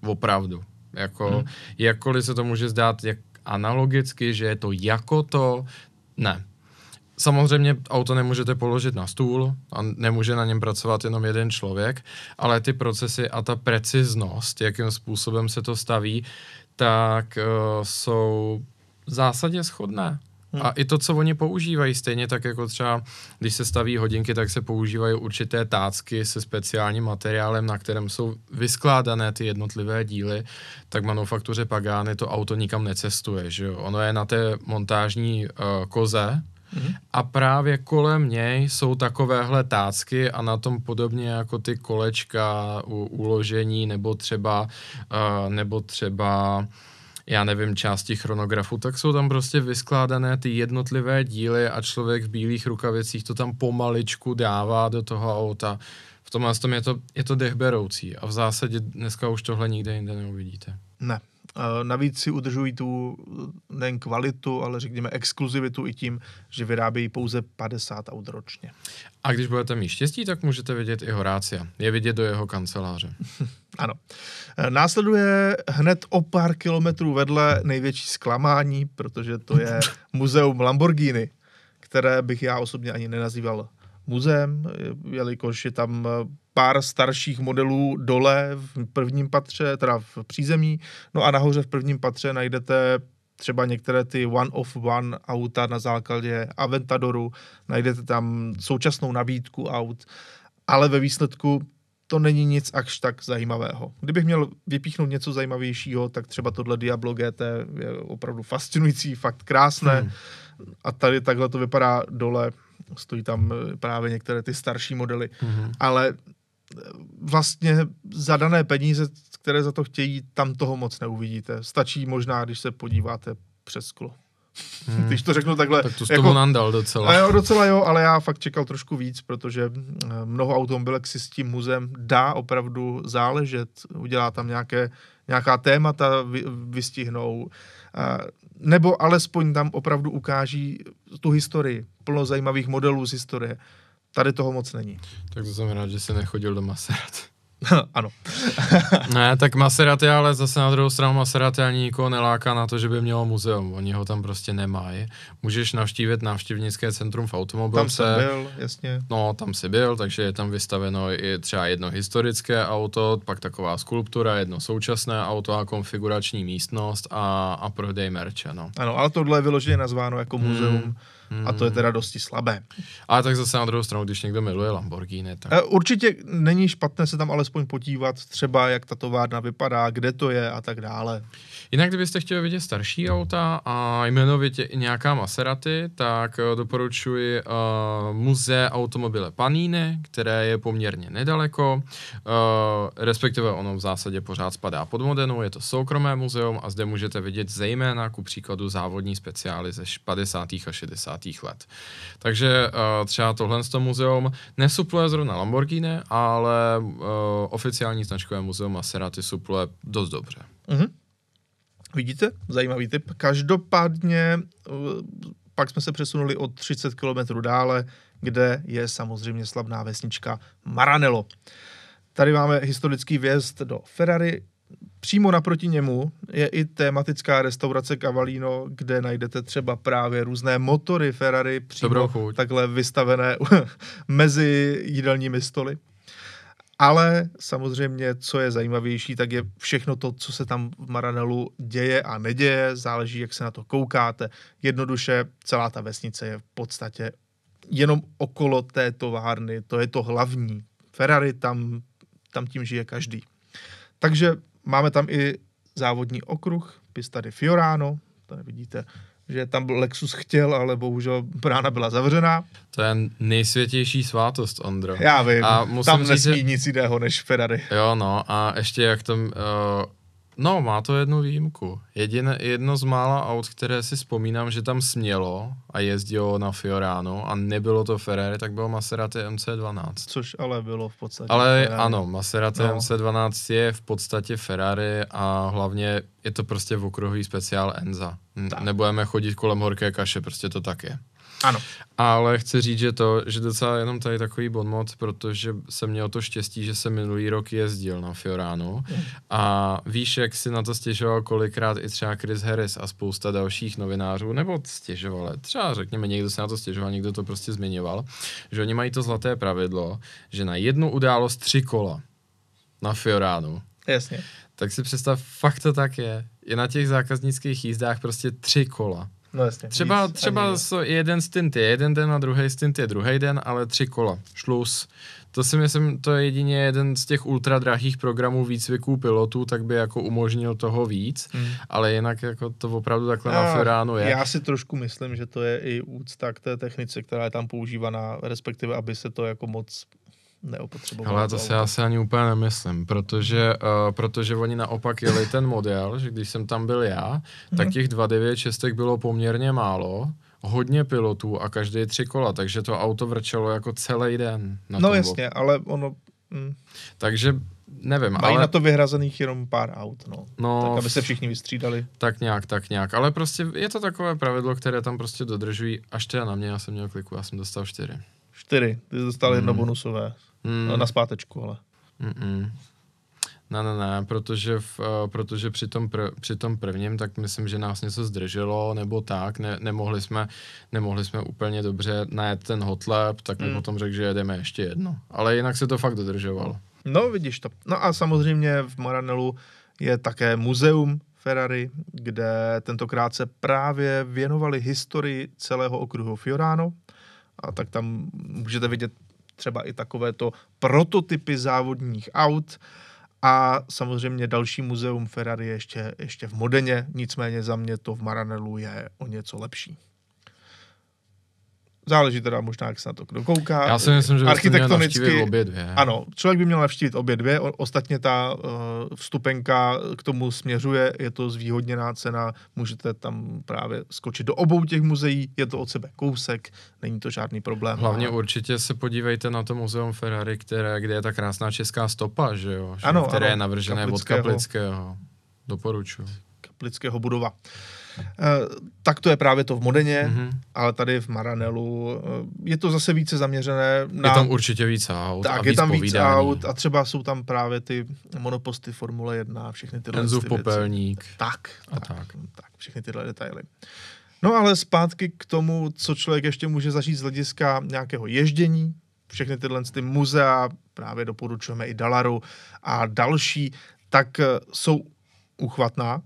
Opravdu. Jako, hmm. Jakkoliv se to může zdát jak analogicky, že je to jako to, ne. Samozřejmě auto nemůžete položit na stůl a nemůže na něm pracovat jenom jeden člověk, ale ty procesy a ta preciznost, jakým způsobem se to staví, tak uh, jsou v zásadě shodné. Hmm. A i to, co oni používají, stejně tak jako třeba, když se staví hodinky, tak se používají určité tácky se speciálním materiálem, na kterém jsou vyskládané ty jednotlivé díly, tak manufaktuře Pagány to auto nikam necestuje, že jo? Ono je na té montážní uh, koze, Mm-hmm. A právě kolem něj jsou takovéhle tácky a na tom podobně jako ty kolečka u uložení nebo třeba, uh, nebo třeba já nevím, části chronografu, tak jsou tam prostě vyskládané ty jednotlivé díly a člověk v bílých rukavicích to tam pomaličku dává do toho auta. V tomhle tom je to, je to dechberoucí a v zásadě dneska už tohle nikde jinde neuvidíte. Ne. Navíc si udržují tu nejen kvalitu, ale řekněme exkluzivitu i tím, že vyrábějí pouze 50 aut ročně. A když budete mít štěstí, tak můžete vidět i Horácia. Je vidět do jeho kanceláře. ano. Následuje hned o pár kilometrů vedle největší zklamání, protože to je muzeum Lamborghini, které bych já osobně ani nenazýval muzeem, jelikož je tam pár starších modelů dole v prvním patře, teda v přízemí, no a nahoře v prvním patře najdete třeba některé ty one of one auta na základě Aventadoru, najdete tam současnou nabídku aut, ale ve výsledku to není nic až tak zajímavého. Kdybych měl vypíchnout něco zajímavějšího, tak třeba tohle Diablo GT je opravdu fascinující, fakt krásné. Hmm. A tady takhle to vypadá dole, stojí tam právě některé ty starší modely, hmm. ale vlastně za dané peníze, které za to chtějí, tam toho moc neuvidíte. Stačí možná, když se podíváte přes sklo. Hmm. Když to řeknu takhle. Tak to s jako, nandal docela. Jo, docela jo, ale já fakt čekal trošku víc, protože eh, mnoho automobilek si s tím muzem dá opravdu záležet. Udělá tam nějaké, nějaká témata, vy, vystihnou. Nebo alespoň tam opravdu ukáží tu historii. Plno zajímavých modelů z historie. Tady toho moc není. Tak to znamená, že se nechodil do Maserati. ano. ne, tak Maserati, ale zase na druhou stranu Maserati ani nikoho neláká na to, že by mělo muzeum. Oni ho tam prostě nemají. Můžeš navštívit návštěvnické centrum v automobilce. Tam jsem byl, jasně. No, tam jsi byl, takže je tam vystaveno i třeba jedno historické auto, pak taková skulptura, jedno současné auto a konfigurační místnost a, a prodej merče, no. Ano, ale tohle je vyloženě nazváno jako muzeum. Hmm Hmm. A to je teda dosti slabé. Ale tak zase na druhou stranu, když někdo miluje Lamborghini, tak... E, určitě není špatné se tam alespoň podívat třeba, jak ta továrna vypadá, kde to je a tak dále. Jinak, kdybyste chtěli vidět starší auta a jmenovitě i nějaká Maserati, tak eh, doporučuji uh, muze automobile Panini, které je poměrně nedaleko, uh, respektive ono v zásadě pořád spadá pod Modenu, je to soukromé muzeum a zde můžete vidět zejména ku příkladu závodní speciály ze 50. a 60. let. Takže uh, třeba tohle z muzeum nesupluje zrovna Lamborghini, ale uh, oficiální značkové muzeum Maserati supluje dost dobře. Mm-hmm. Vidíte? Zajímavý typ. Každopádně eh, pak jsme se přesunuli o 30 km dále, kde je samozřejmě slavná vesnička Maranello. Tady máme historický vjezd do Ferrari. Přímo naproti němu je i tematická restaurace Cavallino, kde najdete třeba právě různé motory Ferrari přímo takhle vystavené mezi jídelními stoly. Ale samozřejmě, co je zajímavější, tak je všechno to, co se tam v Maranelu děje a neděje, záleží, jak se na to koukáte. Jednoduše, celá ta vesnice je v podstatě jenom okolo té továrny, to je to hlavní. Ferrari tam, tam tím žije každý. Takže máme tam i závodní okruh, pista di Fiorano, tady vidíte že tam byl Lexus chtěl, ale bohužel brána byla zavřená. To je nejsvětější svátost, Ondro. Já vím, a musím tam nesmí říct, nic jiného než Ferrari. Jo, no a ještě jak tam, uh, No, má to jednu výjimku. Jedine, jedno z mála aut, které si vzpomínám, že tam smělo a jezdilo na Fiorano a nebylo to Ferrari, tak bylo Maserati MC12. Což ale bylo v podstatě Ale Ferrari. ano, Maserati no. MC12 je v podstatě Ferrari a hlavně je to prostě v okruhový speciál Enza. Tak. Nebudeme chodit kolem horké kaše, prostě to tak je. Ano. Ale chci říct, že to, že docela jenom tady takový bonmot, protože jsem měl to štěstí, že jsem minulý rok jezdil na Fiorano mm. a víš, jak si na to stěžoval kolikrát i třeba Chris Harris a spousta dalších novinářů, nebo stěžovali, třeba řekněme, někdo se na to stěžoval, někdo to prostě zmiňoval, že oni mají to zlaté pravidlo, že na jednu událost tři kola na Fiorano. Jasně. Tak si představ, fakt to tak je. Je na těch zákaznických jízdách prostě tři kola. No jasně, třeba víc, třeba so, jeden stint je jeden den a druhý stint je druhý den, ale tři kola. Šlus. To si myslím, to je jedině jeden z těch ultra drahých programů výcviků pilotů, tak by jako umožnil toho víc, hmm. ale jinak jako to opravdu takhle já, na Ferránu je. Já si trošku myslím, že to je i úcta k té technice, která je tam používaná, respektive aby se to jako moc neopotřeboval. Ale to si asi ani úplně nemyslím, protože, uh, protože oni naopak jeli ten model, že když jsem tam byl já, tak mhm. těch 296 bylo poměrně málo, hodně pilotů a každý tři kola, takže to auto vrčelo jako celý den. Na no jasně, ale ono... Mm. Takže nevím, Mají ale... na to vyhrazených jenom pár aut, no. no. Tak, aby se všichni vystřídali. Tak nějak, tak nějak. Ale prostě je to takové pravidlo, které tam prostě dodržují. Až teda na mě, já jsem měl kliku, já jsem dostal čtyři. Čtyři. Ty jsi dostal jedno bonusové. Mm. Na zpátečku, ale. Mm-mm. Ne, ne, ne, protože, v, uh, protože při, tom pr- při tom prvním, tak myslím, že nás něco zdrželo, nebo tak, ne, nemohli, jsme, nemohli jsme úplně dobře najet ten hotlap, tak mi Mm. potom řekl, že jedeme ještě jedno. Ale jinak se to fakt dodržovalo. No, vidíš to. No a samozřejmě v Maranelu je také muzeum Ferrari, kde tentokrát se právě věnovali historii celého okruhu Fiorano. A tak tam můžete vidět třeba i takovéto prototypy závodních aut. A samozřejmě další muzeum Ferrari je ještě, ještě v Modeně, nicméně za mě to v Maranelu je o něco lepší. Záleží teda možná, jak se na to kdo kouká. Já si myslím, že Architektonicky- obě dvě. Ano, člověk by měl navštívit obě dvě, o, ostatně ta uh, vstupenka k tomu směřuje, je to zvýhodněná cena, můžete tam právě skočit do obou těch muzeí, je to od sebe kousek, není to žádný problém. Hlavně A- určitě se podívejte na to muzeum Ferrari, které, kde je ta krásná česká stopa, že jo? Že, Ano, které ano, je navržené Kaplického. od Kaplického. Doporučuji. Kaplického budova. Uh, tak to je právě to v Modeně, Mhm. ale tady v Maranelu uh, je to zase více zaměřené na... Je tam určitě víc aut a tak, víc je tam víc povídání. aut a třeba jsou tam právě ty monoposty Formule 1 a všechny tyhle Enzův ty věci. popelník. Tak, A tak, tak. tak, všechny tyhle detaily. No ale zpátky k tomu, co člověk ještě může zažít z hlediska nějakého ježdění. Všechny tyhle ty muzea, právě doporučujeme i Dalaru a další, tak eh, jsou uchvatná,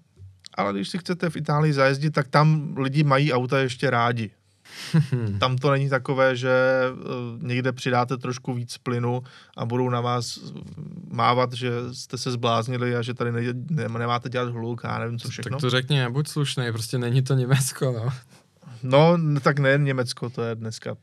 ale když si chcete v Itálii zajezdit, tak tam lidi mají auta ještě rádi. Tam to není takové, že eh, někde přidáte trošku víc plynu a budou na vás mávat, že jste se zbláznili a že tady ne, ne, nemáte dělat hluk a já nevím co všechno. Tak to řekni, buď slušný, prostě není to Německo, no. No, tak nejen Německo, to je dneska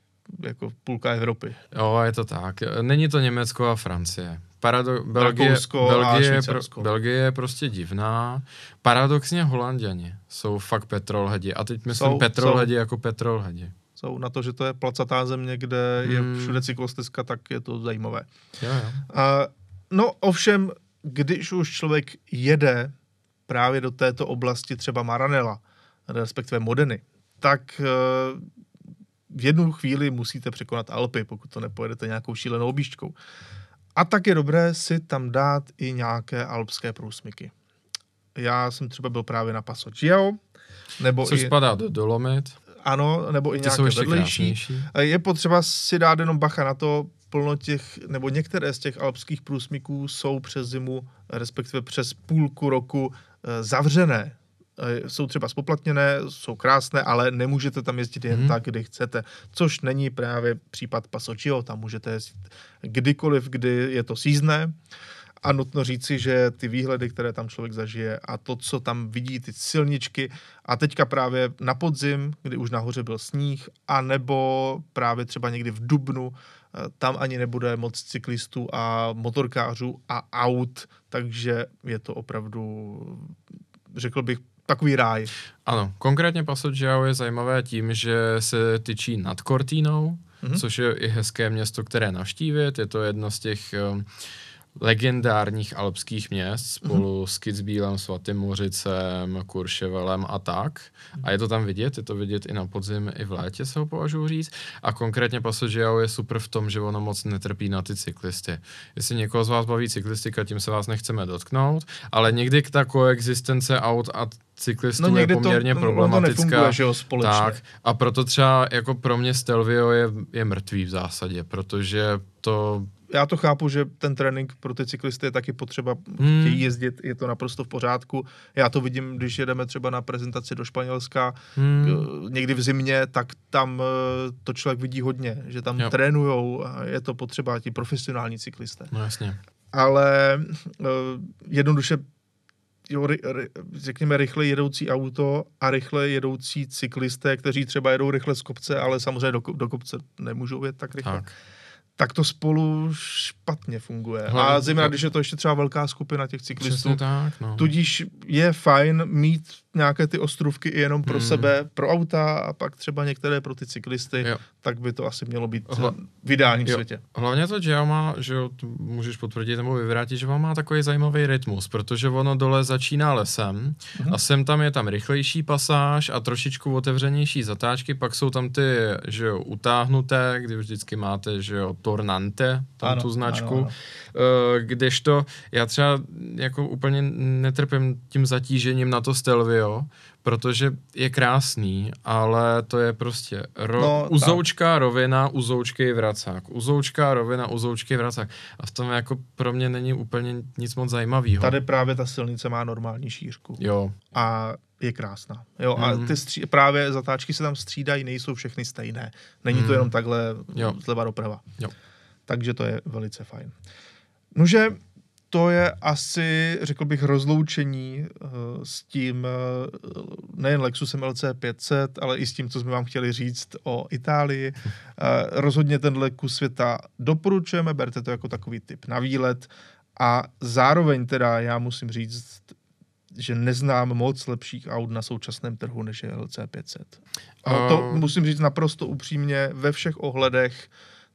jako půlka Evropy. Jo, je to tak. Není to Německo a Francie. Parado- Belgie, Rakousko Belgie, je pro, Belgie je prostě divná. Paradoxně Holanděni jsou fakt petrolhedi. A teď myslím Jsou, petrolhedi jako petrolhedi. Jsou na to, že to je placatá země, kde je Hmm. všude cyklostezka, tak je to zajímavé. Jo, jo. A, no ovšem, když už člověk jede právě do této oblasti třeba Maranela, respektive Modeny, tak eh, v jednu chvíli musíte překonat Alpy, pokud to nepojedete nějakou šílenou objížďkou. A tak je dobré si tam dát i nějaké alpské průsmyky. Já jsem třeba byl právě na Paso Gio, nebo Což i, spadá do Dolomit. ano, nebo i Ty nějaké vedlejší. krásnější. Je potřeba si dát jenom bacha na to, plno těch, nebo některé z těch alpských průsmyků jsou přes zimu, respektive přes půlku roku eh, zavřené. Eh, Jsou třeba spoplatněné, jsou krásné, ale nemůžete tam jezdit jen Mhm. tak, kdy chcete. Což není právě případ Pasočio, tam můžete jezdit kdykoliv, kdy je to sízné. A nutno říci, že ty výhledy, které tam člověk zažije a to, co tam vidí, ty silničky a teďka právě na podzim, kdy už nahoře byl sníh, a nebo právě třeba někdy v Dubnu, eh, tam ani nebude moc cyklistů a motorkářů a aut, takže je to opravdu, řekl bych, takový ráj. Ano, konkrétně Paso Gio je zajímavé tím, že se tyčí nad Cortínou, Mhm. mm-hmm. což je i hezké město, které navštívit. Je to jedno z těch um, legendárních alpských měst spolu mm-hmm. s Kitzbühelem, Svatým Mořicem, Kurševelem a tak. A je to tam vidět, je to vidět i na podzim, i v létě se ho považuji říct. A konkrétně Paso Gio je super v tom, že ono moc netrpí na ty cyklisty. Jestli někoho z vás baví cyklistika, tím se vás nechceme dotknout, ale někdy ta koexistence aut a cyklistů No je to, poměrně to problematická. nefunguje, že jo, společně. Tak, a proto třeba jako pro mě Stelvio je, je mrtvý v zásadě, protože to já to chápu, že ten trénink pro ty cyklisty je taky potřeba, Hmm. chtějí jezdit, je to naprosto v pořádku. Já to vidím, když jedeme třeba na prezentaci do Španělska, hmm, eh, někdy v zimě, tak tam eh, to člověk vidí hodně, že tam Jo. trénujou, a je to potřeba, ti profesionální cyklisté. no jasně. Ale eh, jednoduše jo, ry, ry, řekněme rychle jedoucí auto a rychle jedoucí cyklisté, kteří třeba jedou rychle z kopce, ale samozřejmě do, do kopce nemůžou jet tak rychle Tak. Tak to spolu špatně funguje. Hlavně, a zejména, když je to ještě třeba velká skupina těch cyklistů. tak, no. Tudíž je fajn mít nějaké ty ostrůvky i jenom pro hmm. sebe, pro auta a pak třeba některé pro ty cyklisty, jo. tak by to asi mělo být Hla... v ideálním jo. světě. Hlavně to Geo má, že jo, můžeš potvrdit nebo vyvrátit, že on má takový zajímavý rytmus, protože ono dole začíná lesem hmm. a sem tam je tam rychlejší pasáž a trošičku otevřenější zatáčky, pak jsou tam ty, že jo, utáhnuté, kdy vždycky máte, že jo, Tornante, tam ano, tu značku, ano, ano. Uh, kdežto já třeba jako úplně netrpím tím zatížením na to Stelvio, protože je krásný, ale to je prostě ro- no, uzoučká tak. rovina, uzoučkej vracák, uzoučká rovina, uzoučkej vracák. A v tom jako pro mě není úplně nic moc zajímavého. Tady právě ta silnice má normální šířku. Jo. A je krásná. Jo, a mhm. ty stří- právě zatáčky se tam střídají, nejsou všechny stejné. Není to mhm. jenom takhle jo. zleva doprava. Jo. Takže to je velice fajn. Nože to je asi, řekl bych, rozloučení uh, s tím uh, nejen Lexusem LC 500, ale i s tím, co jsme vám chtěli říct o Itálii. Uh, rozhodně tenhle kus světa doporučujeme, berte to jako takový typ na výlet a zároveň teda já musím říct, že neznám moc lepších aut na současném trhu, než je LC 500. A to musím říct naprosto upřímně ve všech ohledech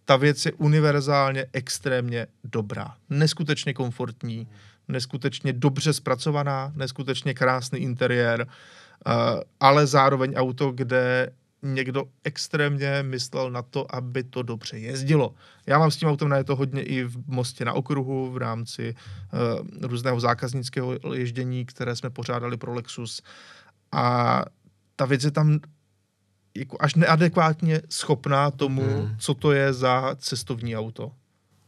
ta věc je univerzálně extrémně dobrá. Neskutečně komfortní, neskutečně dobře zpracovaná, neskutečně krásný interiér, uh, ale zároveň auto, kde někdo extrémně myslel na to, aby to dobře jezdilo. Já mám s tím autem na to hodně i v Mostě na okruhu v rámci uh, různého zákaznického ježdění, které jsme pořádali pro Lexus. A ta věc je tam jako až neadekvátně schopná tomu, hmm. co to je za cestovní auto.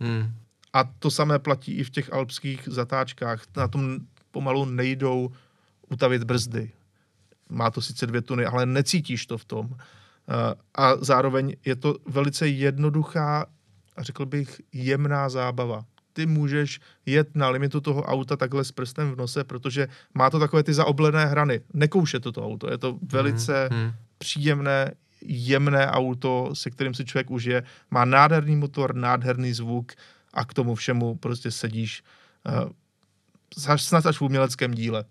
Hmm. A to samé platí i v těch alpských zatáčkách. Na tom pomalu nejdou utavit brzdy. Má to sice dvě tuny, ale necítíš to v tom. Eh, a zároveň je to velice jednoduchá a řekl bych jemná zábava. Ty můžeš jet na limitu toho auta takhle s prstem v nose, protože má to takové ty zaoblené hrany. Nekouše to to auto. Je to velice hmm. příjemné, jemné auto, se kterým si člověk užije. Má nádherný motor, nádherný zvuk a k tomu všemu prostě sedíš uh, snad až v uměleckém díle.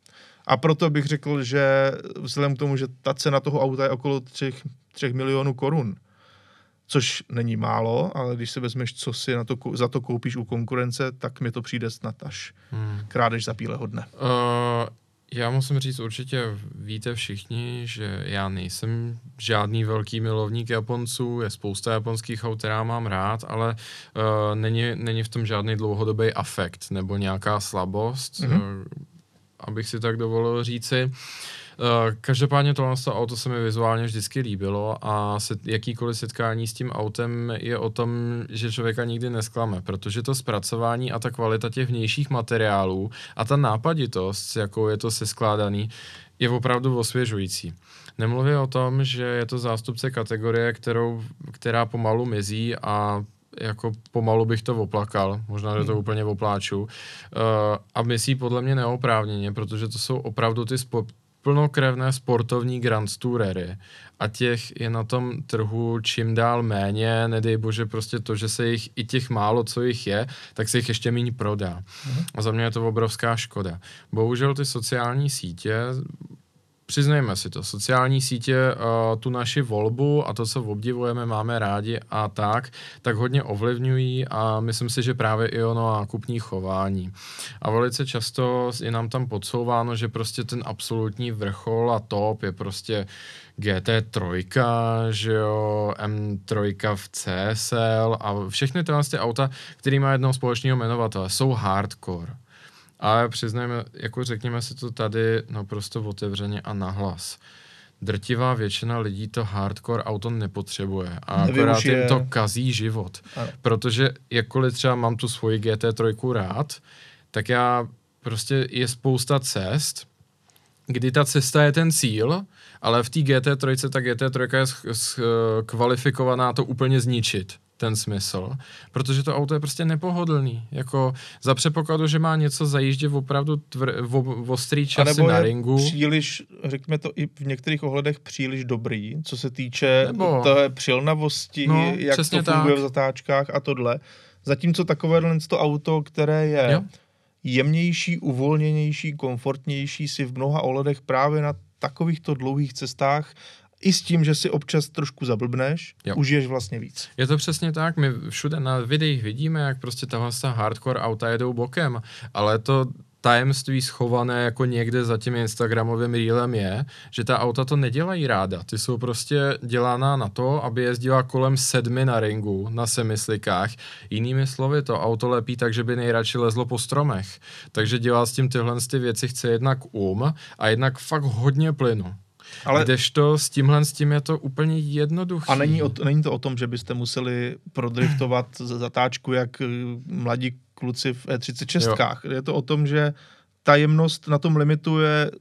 A proto bych řekl, že vzhledem k tomu, že ta cena toho auta je okolo 3, 3 milionů korun, což není málo, ale když se vezmeš, co si na to, za to koupíš u konkurence, tak mi to přijde snad až hmm. krádež za píle hodne. Uh, já musím říct, určitě víte všichni, že já nejsem žádný velký milovník Japonců, je spousta japonských aut, která mám rád, ale uh, není, není v tom žádný dlouhodobý afekt nebo nějaká slabost, mm-hmm. uh, abych si tak dovolil říci. Eh, každopádně tohle auto se mi vizuálně vždycky líbilo a se, jakýkoliv setkání s tím autem je o tom, že člověka nikdy nesklame, protože to zpracování a ta kvalita těch vnějších materiálů a ta nápaditost, jakou je to seskládaný, je opravdu osvěžující. Nemluvě o tom, že je to zástupce kategorie, kterou, která pomalu mizí a jako pomalu bych to oplakal, možná, že to hmm. úplně opláču. Uh, a myslí podle mě neoprávněně, protože to jsou opravdu ty spo- plnokrevné sportovní Grand Tourery a těch je na tom trhu čím dál méně, nedej bože prostě to, že se jich i těch málo, co jich je, tak se jich ještě méně prodá. Mm-hmm. A za mě je to obrovská škoda. Bohužel ty sociální sítě přiznejme si to, sociální sítě uh, tu naši volbu a to, co obdivujeme, máme rádi a tak, tak hodně ovlivňují a myslím si, že právě i ono nákupní chování. A velice často je nám tam podsouváno, že prostě ten absolutní vrchol a top je prostě GT3, že jo, M3 v CSL a všechny tyhle auta, které má jednoho společného jmenovatele, jsou hardcore. Ale přiznajme, jako řekněme si to tady naprosto otevřeně a nahlas. Drtivá většina lidí to hardcore auto nepotřebuje a akorát jim to kazí život. Ano. Protože jakkoliv třeba mám tu svoji GT3 rád, tak já prostě je spousta cest, kdy ta cesta je ten cíl, ale v té GT3 ta GT3 je kvalifikovaná to úplně zničit ten smysl, protože to auto je prostě nepohodlný. Jako za předpokladu, že má něco zajíždě opravdu tvr, v, ostrý časy na ringu. příliš, řekněme to i v některých ohledech příliš dobrý, co se týče nebo... té přilnavosti, no, jak to funguje tak. v zatáčkách a tohle. Zatímco takovéhle to auto, které je jo. jemnější, uvolněnější, komfortnější, si v mnoha ohledech právě na takovýchto dlouhých cestách i s tím, že si občas trošku zablbneš, jo. užiješ vlastně víc. Je to přesně tak, my všude na videích vidíme, jak prostě tahle hardcore auta jedou bokem, ale to tajemství schované jako někde za tím Instagramovým reelem je, že ta auta to nedělají ráda. Ty jsou prostě dělána na to, aby jezdila kolem sedmi na ringu, na semislikách. Jinými slovy, to auto lepí tak, že by nejradši lezlo po stromech. Takže dělá s tím tyhle ty věci, chce jednak um a jednak fakt hodně plynu. Ale... Kdežto s tímhle s tím je to úplně jednoduché. A není, o, není to o tom, že byste museli prodriftovat zatáčku jak eh, mladí kluci v E36. Jo. Je to o tom, že ta jemnost na tom limitu je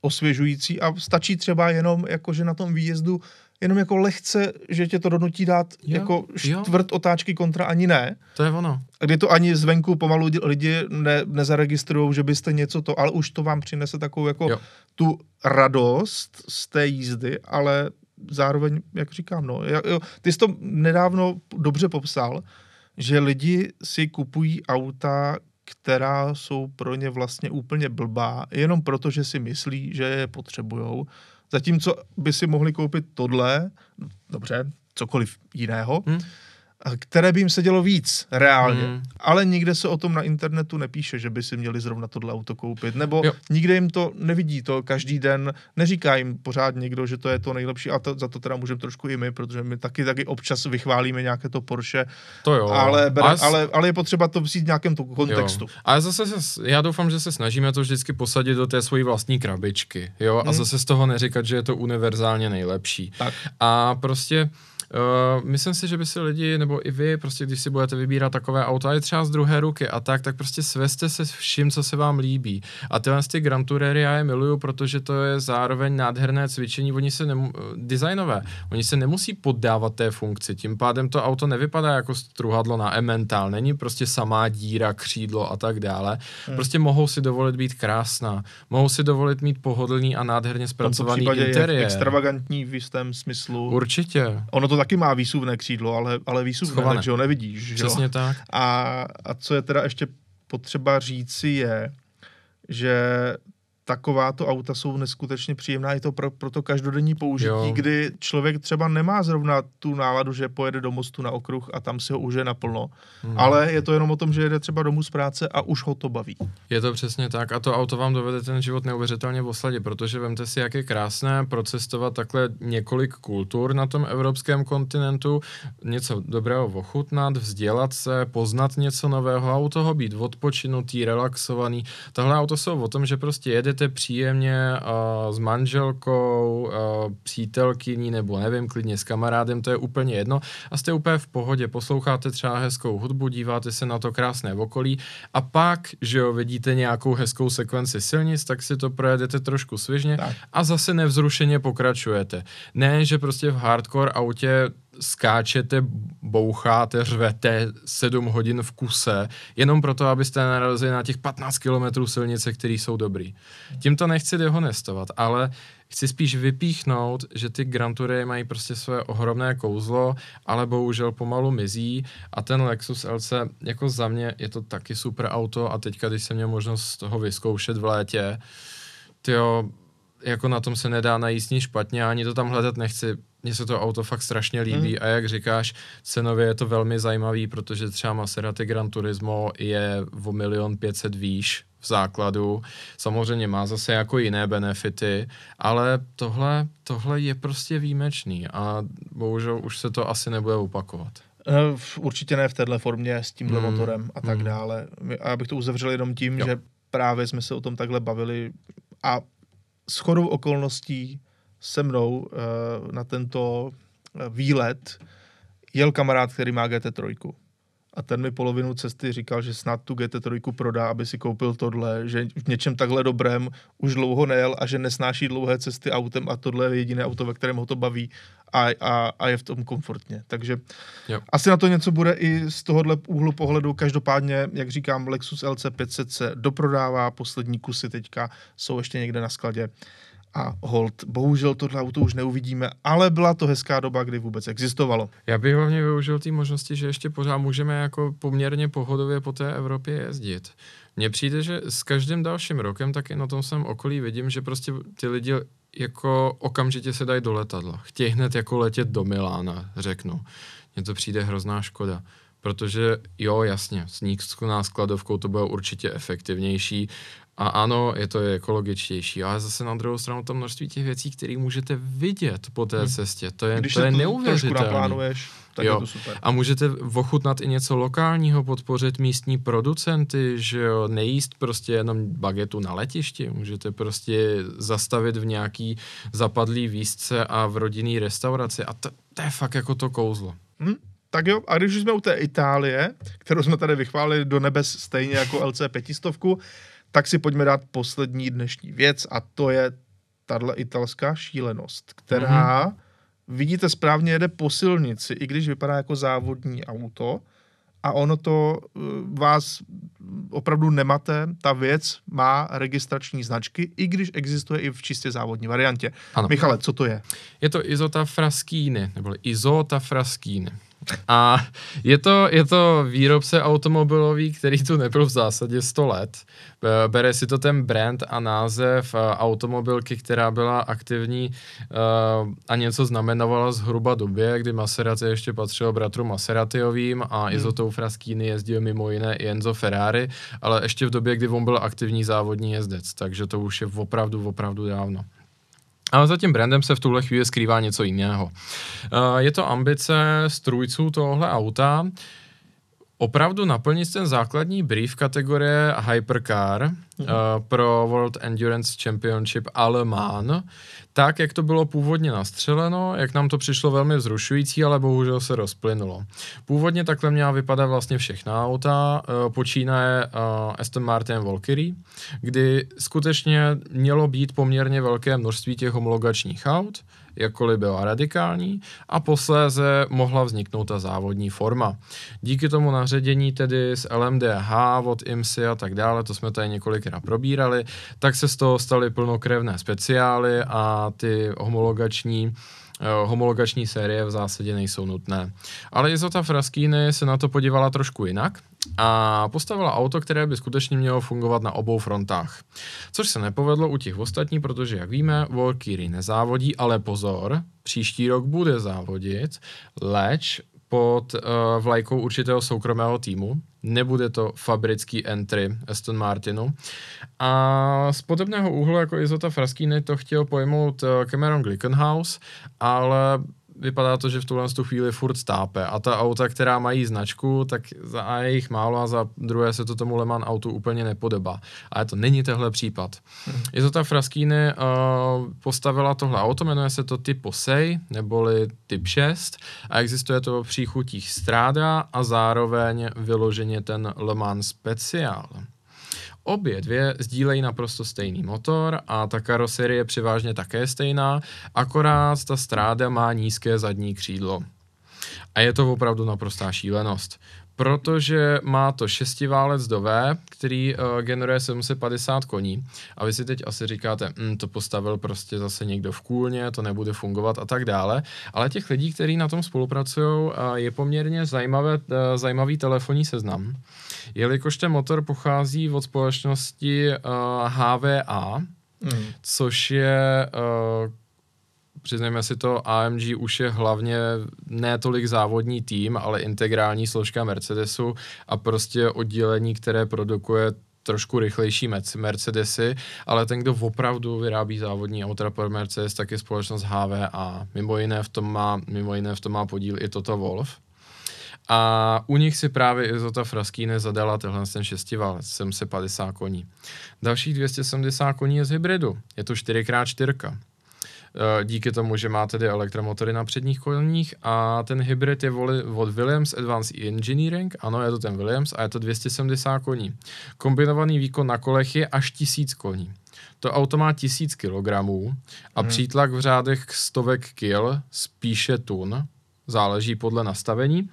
osvěžující a stačí třeba jenom jakože na tom výjezdu jenom jako lehce, že tě to donutí dát jo, jako čtvrt jo. otáčky kontra ani ne. To je ono. Kdy to ani zvenku pomalu lidi ne, nezaregistrují, že byste něco to, ale už to vám přinese takovou jako jo. tu radost z té jízdy, ale zároveň, jak říkám, no, jo, ty jsi to nedávno dobře popsal, že lidi si kupují auta, která jsou pro ně vlastně úplně blbá, jenom proto, že si myslí, že je potřebujou. Zatímco by si mohli koupit tohle, dobře, cokoliv jiného, hmm které by jim sedělo víc reálně. Hmm. Ale nikde se o tom na internetu nepíše, že by si měli zrovna tohle auto koupit. Nebo jo. nikde jim to nevidí to každý den, neříká jim pořád někdo, že to je to nejlepší a to, za to teda můžeme trošku i my, protože my taky taky občas vychválíme nějaké to Porsche. To jo. Ale, bere, ale, ale, ale je potřeba to vzít v nějakém to kontextu. Jo. Ale zase se, já doufám, že se snažíme to vždycky posadit do té svojí vlastní krabičky. Jo? A hmm. zase z toho neříkat, že je to univerzálně nejlepší. Tak. A prostě Uh, myslím si, že by si lidi, nebo i vy, prostě když si budete vybírat takové auto, je třeba z druhé ruky a tak, tak prostě svezte se vším, co se vám líbí. A tyhle ty Grand Tourery já je miluju, protože to je zároveň nádherné cvičení, oni se nemu, designové, oni se nemusí poddávat té funkci, tím pádem to auto nevypadá jako struhadlo na Emmental, není prostě samá díra, křídlo a tak dále. Hmm. Prostě mohou si dovolit být krásná, mohou si dovolit mít pohodlný a nádherně zpracovaný interiér. Je extravagantní v jistém smyslu. Určitě. Ono to taky má výsuvné křídlo, ale, ale výsuvné, takže ho nevidíš. Že Přesně tak. A, a co je teda ještě potřeba říci je, že takováto auta jsou neskutečně příjemná, je to pro, pro to každodenní použití, jo. kdy člověk třeba nemá zrovna tu náladu, že pojede do mostu na okruh a tam si ho užije naplno, hmm. ale je to jenom o tom, že jede třeba domů z práce a už ho to baví. Je to přesně tak a to auto vám dovede ten život neuvěřitelně v osladě, protože vemte si, jak je krásné procestovat takhle několik kultur na tom evropském kontinentu, něco dobrého ochutnat, vzdělat se, poznat něco nového a u toho být odpočinutý, relaxovaný. Tohle auto jsou o tom, že prostě jedete jedete příjemně uh, s manželkou, uh, přítelkyní nebo nevím, klidně s kamarádem, to je úplně jedno a jste úplně v pohodě, posloucháte třeba hezkou hudbu, díváte se na to krásné okolí a pak, že jo, vidíte nějakou hezkou sekvenci silnic, tak si to projedete trošku svěžně tak. a zase nevzrušeně pokračujete. Ne, že prostě v hardcore autě skáčete, boucháte, řvete sedm hodin v kuse, jenom proto, abyste narazili na těch 15 kilometrů silnice, které jsou dobrý. Tím to nechci dehonestovat, ale chci spíš vypíchnout, že ty Grand Toury mají prostě své ohromné kouzlo, ale bohužel pomalu mizí a ten Lexus LC jako za mě je to taky super auto a teďka, když jsem měl možnost toho vyzkoušet v létě, tyjo, jako na tom se nedá najíst nic špatně, ani to tam hledat nechci mně se to auto fakt strašně líbí mm. a jak říkáš, cenově je to velmi zajímavý, protože třeba Maserati Gran Turismo je o milion pětset výš v základu. Samozřejmě má zase jako jiné benefity, ale tohle, tohle je prostě výjimečný a bohužel už se to asi nebude opakovat. Eh, určitě ne v této formě s tímhle mm. motorem a tak mm. dále. A já bych to uzavřel jenom tím, jo. že právě jsme se o tom takhle bavili a s chodou okolností se mnou uh, na tento eh, výlet jel kamarád, který má GT3. A ten mi polovinu cesty říkal, že snad tu GT3 prodá, aby si koupil tohle, že v něčem takhle dobrém už dlouho nejel a že nesnáší dlouhé cesty autem a tohle je jediné auto, ve kterém ho to baví a, a, a je v tom komfortně. Takže jo. asi na to něco bude i z tohohle úhlu pohledu. Každopádně, jak říkám, Lexus LC 500 se doprodává, poslední kusy teďka jsou ještě někde na skladě a hold. Bohužel tohle auto už neuvidíme, ale byla to hezká doba, kdy vůbec existovalo. Já bych hlavně využil té možnosti, že ještě pořád můžeme jako poměrně pohodově po té Evropě jezdit. Mně přijde, že s každým dalším rokem taky na tom svém okolí vidím, že prostě ty lidi jako okamžitě se dají do letadla. Chtějí hned jako letět do Milána, řeknu. Mně to přijde hrozná škoda. Protože jo, jasně, s nízkou náskladovkou to bylo určitě efektivnější, a ano, je to ekologičtější, ale zase na druhou stranu to množství těch věcí, které můžete vidět po té hmm. cestě, to je, Když to je neuvěřitelné. tak jo. je to super. A můžete ochutnat i něco lokálního, podpořit místní producenty, že jo, nejíst prostě jenom bagetu na letišti, můžete prostě zastavit v nějaký zapadlý výzce a v rodinný restauraci a to, to je fakt jako to kouzlo. Hmm. Tak jo, a když už jsme u té Itálie, kterou jsme tady vychválili do nebes stejně jako LC 500, tak si pojďme dát poslední dnešní věc a to je tahle italská šílenost, která, mm-hmm. vidíte správně, jede po silnici, i když vypadá jako závodní auto a ono to uh, vás opravdu nemate, ta věc má registrační značky, i když existuje i v čistě závodní variantě. Ano. Michale, co to je? Je to Izota Fraschini, nebo Izota Fraschini. A je to, je to výrobce automobilový, který tu nebyl v zásadě 100 let. Bere si to ten brand a název automobilky, která byla aktivní uh, a něco znamenovala zhruba době, kdy Maserati ještě patřilo bratru Maseratiovým a hmm. Izotou Fraschini jezdil mimo jiné i Enzo Ferrari, ale ještě v době, kdy on byl aktivní závodní jezdec, takže to už je opravdu, opravdu dávno. Ale za tím brandem se v tuhle chvíli skrývá něco jiného. Eh, je to ambice strůjců tohle auta opravdu naplnit ten základní brief kategorie Hypercar mm-hmm. uh, pro World Endurance Championship Le Mans, tak, jak to bylo původně nastřeleno, jak nám to přišlo velmi vzrušující, ale bohužel se rozplynulo. Původně takhle měla vypadat vlastně všechna auta, uh, počínaje uh, Aston Martin Valkyrie, kdy skutečně mělo být poměrně velké množství těch homologačních aut, jakkoliv byla radikální, a posléze mohla vzniknout ta závodní forma. Díky tomu naředění tedy z LMDH od IMSI a tak dále, to jsme tady několikrát probírali, tak se z toho staly plnokrevné speciály a ty homologační Eh, homologační série v zásadě nejsou nutné. Ale Izota Fraskýny se na to podívala trošku jinak a postavila auto, které by skutečně mělo fungovat na obou frontách. Což se nepovedlo u těch ostatních, protože, jak víme, Valkyrie nezávodí, ale pozor, příští rok bude závodit, leč pod uh, vlajkou určitého soukromého týmu. Nebude to fabrický entry Aston Martinu. A z podobného úhlu jako Izota Fraskýny to chtěl pojmout uh, Cameron Glickenhaus, ale vypadá to, že v tuhle tu chvíli furt stápe a ta auta, která mají značku, tak za A je jich málo a za druhé se to tomu Le Mans autu úplně nepodobá. Ale to není tehle případ. Hmm. Je to ta Fraskýny uh, postavila tohle auto, jmenuje se to Typo Sej, neboli Typ 6 a existuje to v příchutích Strada a zároveň vyloženě ten Le Mans Special. Obě dvě sdílejí naprosto stejný motor a ta karoserie je převážně také stejná, akorát ta stráda má nízké zadní křídlo. A je to opravdu naprostá šílenost protože má to šestiválec do V, který uh, generuje 750 koní. A vy si teď asi říkáte, mm, to postavil prostě zase někdo v kůlně, to nebude fungovat a tak dále. Ale těch lidí, kteří na tom spolupracují, uh, je poměrně zajímavé, uh, zajímavý telefonní seznam. Jelikož ten motor pochází od společnosti uh, HVA, mm. což je uh, přiznejme si to, AMG už je hlavně ne tolik závodní tým, ale integrální složka Mercedesu a prostě oddělení, které produkuje trošku rychlejší Mercedesy, ale ten, kdo opravdu vyrábí závodní auta pro Mercedes, tak je společnost HVA. Mimo jiné v tom má, mimo jiné v tom má podíl i Toto Wolf. A u nich si právě Izota Fraskýne zadala tenhle ten šestiválec, 750 koní. Dalších 270 koní je z hybridu. Je to 4x4. Díky tomu, že má tedy elektromotory na předních koních a ten hybrid je od Williams Advanced Engineering, ano, je to ten Williams a je to 270 koní. Kombinovaný výkon na kolech je až 1000 koní. To auto má 1000 kg a hmm. přítlak v řádech stovek kil, spíše tun, záleží podle nastavení.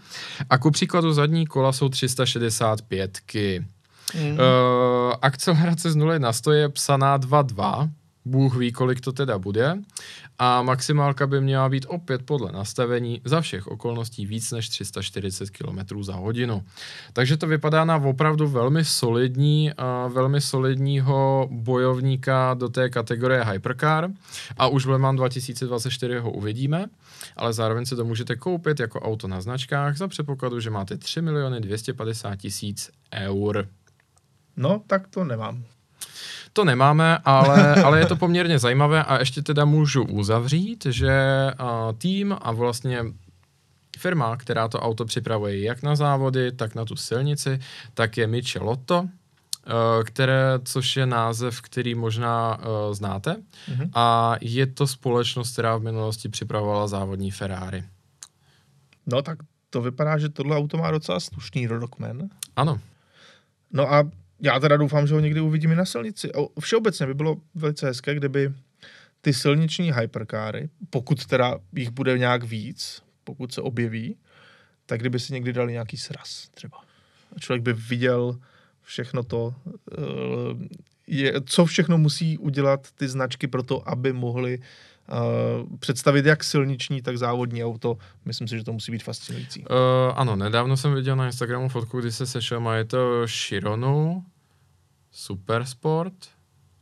A ku příkladu zadní kola jsou 365 ky. Mm. Uh, akcelerace z 0 na 100 je psaná 2.2, Bůh ví, kolik to teda bude. A maximálka by měla být opět podle nastavení za všech okolností víc než 340 km za hodinu. Takže to vypadá na opravdu velmi solidní, uh, velmi solidního bojovníka do té kategorie Hypercar. A už v Le Mans 2024 ho uvidíme, ale zároveň se to můžete koupit jako auto na značkách za předpokladu, že máte 3 miliony 250 tisíc eur. No, tak to nemám. To nemáme, ale, ale je to poměrně zajímavé a ještě teda můžu uzavřít, že tým a vlastně firma, která to auto připravuje jak na závody, tak na tu silnici, tak je Michelotto, uh, které, což je název, který možná uh, znáte. Mm-hmm. A je to společnost, která v minulosti připravovala závodní Ferrari. No tak to vypadá, že tohle auto má docela slušný rodokmen. Ano. No a já teda doufám, že ho někdy uvidíme na silnici. Všeobecně by bylo velice hezké, kdyby ty silniční hyperkáry, pokud teda jich bude nějak víc, pokud se objeví, tak kdyby si někdy dali nějaký sraz třeba. A člověk by viděl všechno to, eh, je, co všechno musí udělat ty značky pro to, aby mohly uh, představit jak silniční, tak závodní auto. Myslím si, že to musí být fascinující. Uh, ano, nedávno jsem viděl na Instagramu fotku, kdy se sešel je to Shironu, Supersport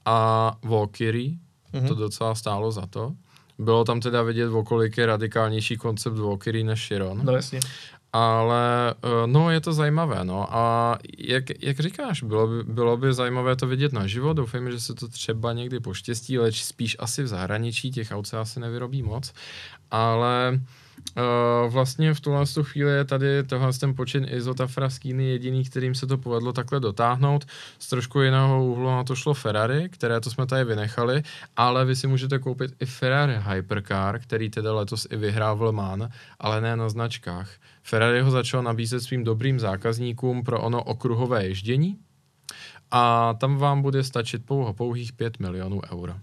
a Valkyrie. Mm-hmm. To docela stálo za to. Bylo tam teda vidět, o kolik je radikálnější koncept Valkyrie než Chiron. No jasně. Ale eh, no, je to zajímavé, no. A jak, jak říkáš, bylo by, bylo by zajímavé to vidět naživo. Doufejme, že se to třeba někdy poštěstí, leč spíš asi v zahraničí, těch aut se asi nevyrobí moc. Ale Uh, vlastně v tuhle chvíli je tady tohle ten počin Izota Fraskýny jediný, kterým se to povedlo takhle dotáhnout. Z trošku jiného úhlu na to šlo Ferrari, které to jsme tady vynechali, ale vy si můžete koupit i Ferrari Hypercar, který teda letos i vyhrál v Le Mans, ale ne na značkách. Ferrari ho začal nabízet svým dobrým zákazníkům pro ono okruhové ježdění a tam vám bude stačit pouho pouhých 5 milionů euro.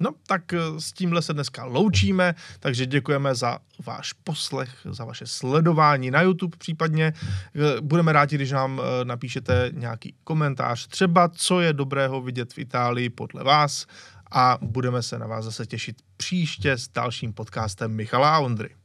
No, tak eh, s tímhle se dneska loučíme, takže děkujeme za váš poslech, za vaše sledování na YouTube případně. Eh, budeme rádi, když nám eh, napíšete nějaký komentář, třeba co je dobrého vidět v Itálii podle vás a budeme se na vás zase těšit příště s dalším podcastem Michala a Ondry.